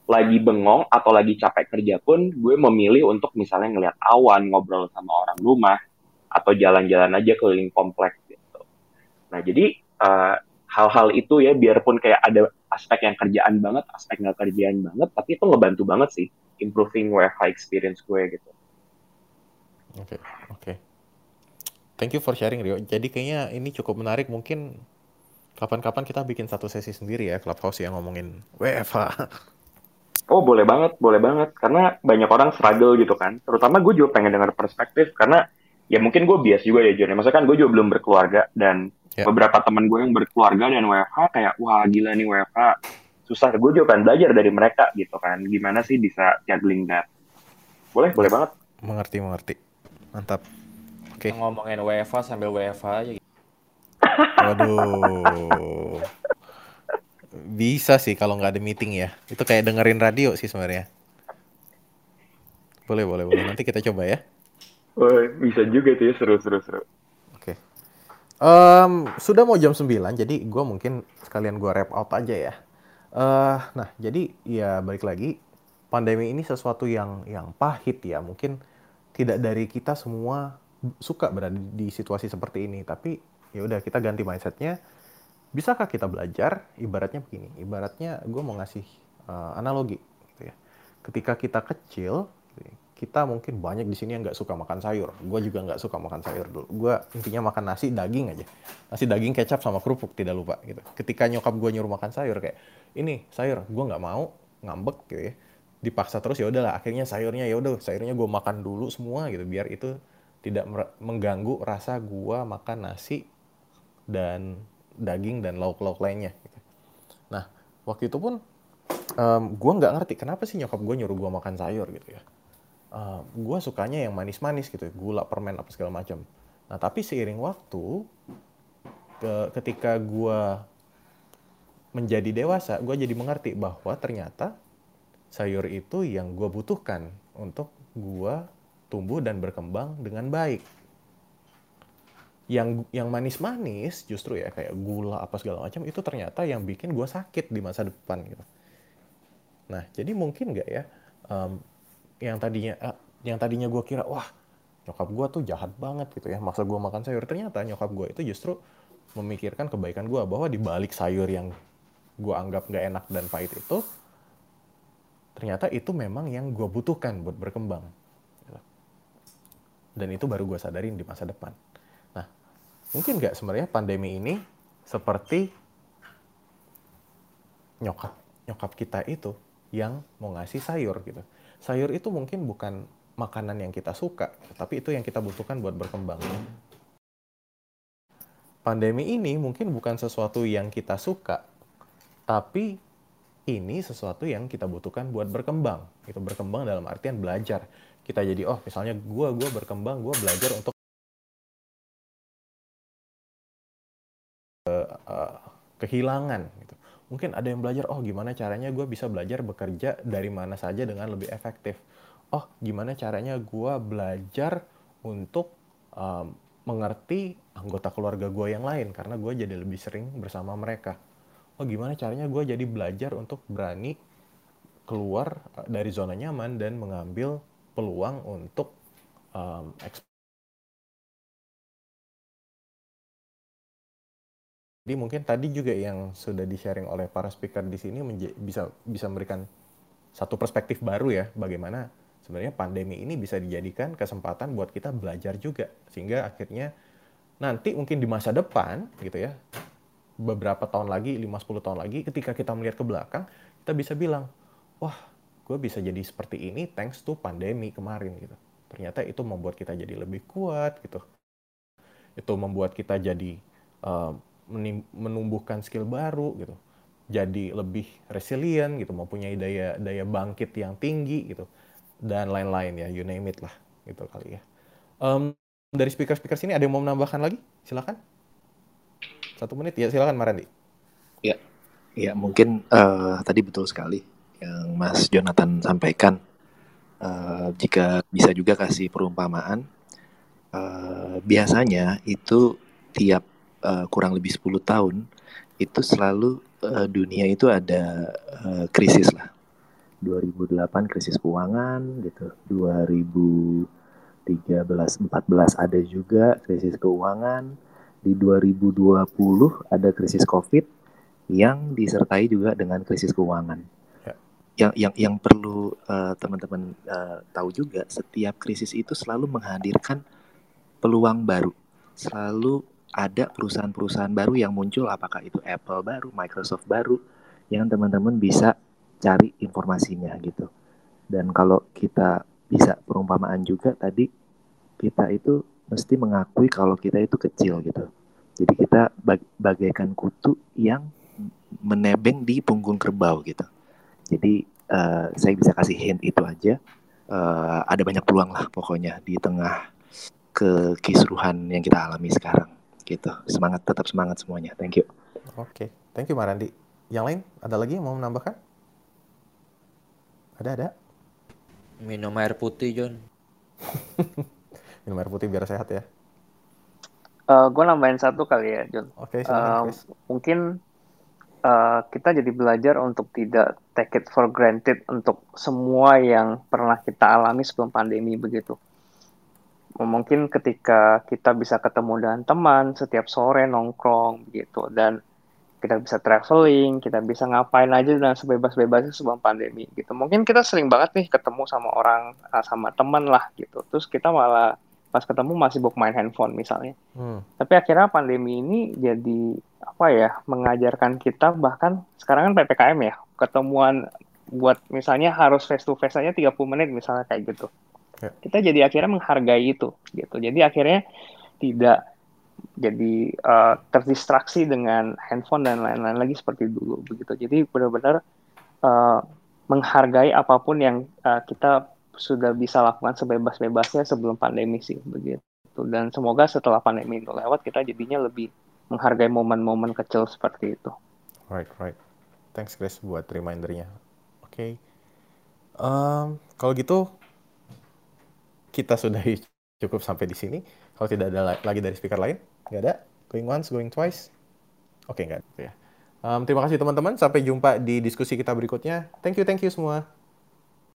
lagi bengong atau lagi capek kerja pun gue memilih untuk misalnya ngeliat awan ngobrol sama orang rumah atau jalan-jalan aja keliling kompleks gitu. Nah jadi eh, hal-hal itu ya biarpun kayak ada aspek yang kerjaan banget, aspek nggak kerjaan banget, tapi itu ngebantu banget sih improving WFH experience gue gitu. Oke, okay, oke. Okay. Thank you for sharing Rio. Jadi kayaknya ini cukup menarik. Mungkin kapan-kapan kita bikin satu sesi sendiri ya Clubhouse yang ngomongin WFH. Oh boleh banget, boleh banget. Karena banyak orang struggle gitu kan. Terutama gue juga pengen dengar perspektif karena ya mungkin gue bias juga ya John. Maksudnya kan gue juga belum berkeluarga dan yeah. beberapa teman gue yang berkeluarga dan WFH kayak wah gila nih WFH susah. Gue juga pengen belajar dari mereka gitu kan. Gimana sih bisa juggling that? Boleh, boleh banget. Mengerti, mengerti. Mantap. Oke. Okay. Ngomongin WFH sambil WFH aja. Waduh. Bisa sih kalau nggak ada meeting ya. Itu kayak dengerin radio sih sebenarnya. Boleh, boleh, boleh. Nanti kita coba ya. Bisa juga tuh ya, seru, seru, seru. Oke. Okay. Um, sudah mau jam 9, jadi gue mungkin sekalian gue wrap out aja ya. Uh, nah, jadi ya balik lagi, pandemi ini sesuatu yang yang pahit ya. Mungkin tidak dari kita semua suka berada di situasi seperti ini, tapi ya udah kita ganti mindsetnya bisakah kita belajar ibaratnya begini ibaratnya gue mau ngasih uh, analogi gitu ya ketika kita kecil kita mungkin banyak di sini yang nggak suka makan sayur gue juga nggak suka makan sayur dulu gue intinya makan nasi daging aja nasi daging kecap sama kerupuk tidak lupa gitu ketika nyokap gue nyuruh makan sayur kayak ini sayur gue nggak mau ngambek gitu ya dipaksa terus ya udahlah akhirnya sayurnya ya udah sayurnya gue makan dulu semua gitu biar itu tidak mengganggu rasa gue makan nasi dan daging dan lauk-lauk lainnya. Gitu. Nah, waktu itu pun um, gue nggak ngerti kenapa sih nyokap gue nyuruh gue makan sayur gitu ya. Uh, gue sukanya yang manis-manis gitu, gula, permen apa segala macam. Nah, tapi seiring waktu, ke, ketika gue menjadi dewasa, gue jadi mengerti bahwa ternyata sayur itu yang gue butuhkan untuk gue tumbuh dan berkembang dengan baik yang yang manis-manis justru ya kayak gula apa segala macam itu ternyata yang bikin gue sakit di masa depan gitu. Nah jadi mungkin nggak ya um, yang tadinya uh, yang tadinya gue kira wah nyokap gue tuh jahat banget gitu ya masa gue makan sayur ternyata nyokap gue itu justru memikirkan kebaikan gue bahwa di balik sayur yang gue anggap nggak enak dan pahit itu ternyata itu memang yang gue butuhkan buat berkembang. Dan itu baru gue sadarin di masa depan. Nah, mungkin nggak sebenarnya pandemi ini seperti nyokap nyokap kita itu yang mau ngasih sayur gitu. Sayur itu mungkin bukan makanan yang kita suka, tapi itu yang kita butuhkan buat berkembang. Pandemi ini mungkin bukan sesuatu yang kita suka, tapi ini sesuatu yang kita butuhkan buat berkembang. Itu berkembang dalam artian belajar. Kita jadi, oh misalnya gue, gue berkembang, gue belajar untuk uh, uh, kehilangan. Gitu. Mungkin ada yang belajar, oh gimana caranya gue bisa belajar bekerja dari mana saja dengan lebih efektif oh gimana caranya gue belajar untuk um, mengerti anggota keluarga gue yang lain karena gue jadi lebih sering bersama mereka. Oh gimana caranya gue jadi belajar untuk berani keluar dari zona nyaman dan mengambil peluang untuk um, Jadi mungkin tadi juga yang sudah di-sharing oleh para speaker di sini bisa bisa memberikan satu perspektif baru ya bagaimana sebenarnya pandemi ini bisa dijadikan kesempatan buat kita belajar juga. Sehingga akhirnya nanti mungkin di masa depan gitu ya beberapa tahun lagi 5-10 tahun lagi ketika kita melihat ke belakang kita bisa bilang wah gue bisa jadi seperti ini thanks to pandemi kemarin gitu. Ternyata itu membuat kita jadi lebih kuat gitu. Itu membuat kita jadi uh, menumbuhkan skill baru gitu jadi lebih resilient gitu mempunyai daya daya bangkit yang tinggi gitu dan lain-lain ya, you name it lah, gitu kali ya. Um, dari speaker-speaker sini ada yang mau menambahkan lagi? Silakan. Satu menit ya, silakan Marandi. Ya, ya mungkin uh, tadi betul sekali yang Mas Jonathan sampaikan. Uh, jika bisa juga kasih perumpamaan, uh, biasanya itu tiap uh, kurang lebih 10 tahun itu selalu uh, dunia itu ada uh, krisis lah 2008 krisis keuangan gitu 2013 14 ada juga krisis keuangan di 2020 ada krisis covid yang disertai juga dengan krisis keuangan ya. yang yang yang perlu uh, teman-teman uh, tahu juga setiap krisis itu selalu menghadirkan peluang baru selalu ada perusahaan-perusahaan baru yang muncul apakah itu Apple baru Microsoft baru yang teman-teman bisa cari informasinya gitu. Dan kalau kita bisa perumpamaan juga tadi kita itu mesti mengakui kalau kita itu kecil gitu. Jadi kita bag bagaikan kutu yang menebeng di punggung kerbau gitu. Jadi uh, saya bisa kasih hint itu aja. Uh, ada banyak peluang lah pokoknya di tengah kekisruhan yang kita alami sekarang gitu. Semangat tetap semangat semuanya. Thank you. Oke, okay. thank you Marandi. Yang lain ada lagi yang mau menambahkan? Ada ada. Minum air putih John. Minum air putih biar sehat ya. Uh, eh, gue nambahin satu kali ya John. Oke. Okay, uh, mungkin uh, kita jadi belajar untuk tidak take it for granted untuk semua yang pernah kita alami sebelum pandemi begitu. Mungkin ketika kita bisa ketemu dengan teman setiap sore nongkrong begitu dan kita bisa traveling, kita bisa ngapain aja dengan sebebas-bebasnya sebelum pandemi gitu. Mungkin kita sering banget nih ketemu sama orang, ah, sama teman lah gitu. Terus kita malah pas ketemu masih sibuk main handphone misalnya. Hmm. Tapi akhirnya pandemi ini jadi apa ya, mengajarkan kita bahkan sekarang kan PPKM ya, ketemuan buat misalnya harus face to face aja 30 menit misalnya kayak gitu. Yeah. Kita jadi akhirnya menghargai itu gitu. Jadi akhirnya tidak jadi uh, terdistraksi dengan handphone dan lain-lain lagi seperti dulu begitu. Jadi benar-benar uh, menghargai apa pun yang uh, kita sudah bisa lakukan sebebas-bebasnya sebelum pandemi sih begitu. Dan semoga setelah pandemi itu lewat kita jadinya lebih menghargai momen-momen kecil seperti itu. Right, right. Thanks Chris buat remindernya. Oke. Okay. Um, kalau gitu kita sudah cukup sampai di sini. Kalau tidak ada lagi dari speaker lain, nggak ada. Going once, going twice. Oke, okay, nggak. Ya. Um, terima kasih teman-teman. Sampai jumpa di diskusi kita berikutnya. Thank you, thank you semua.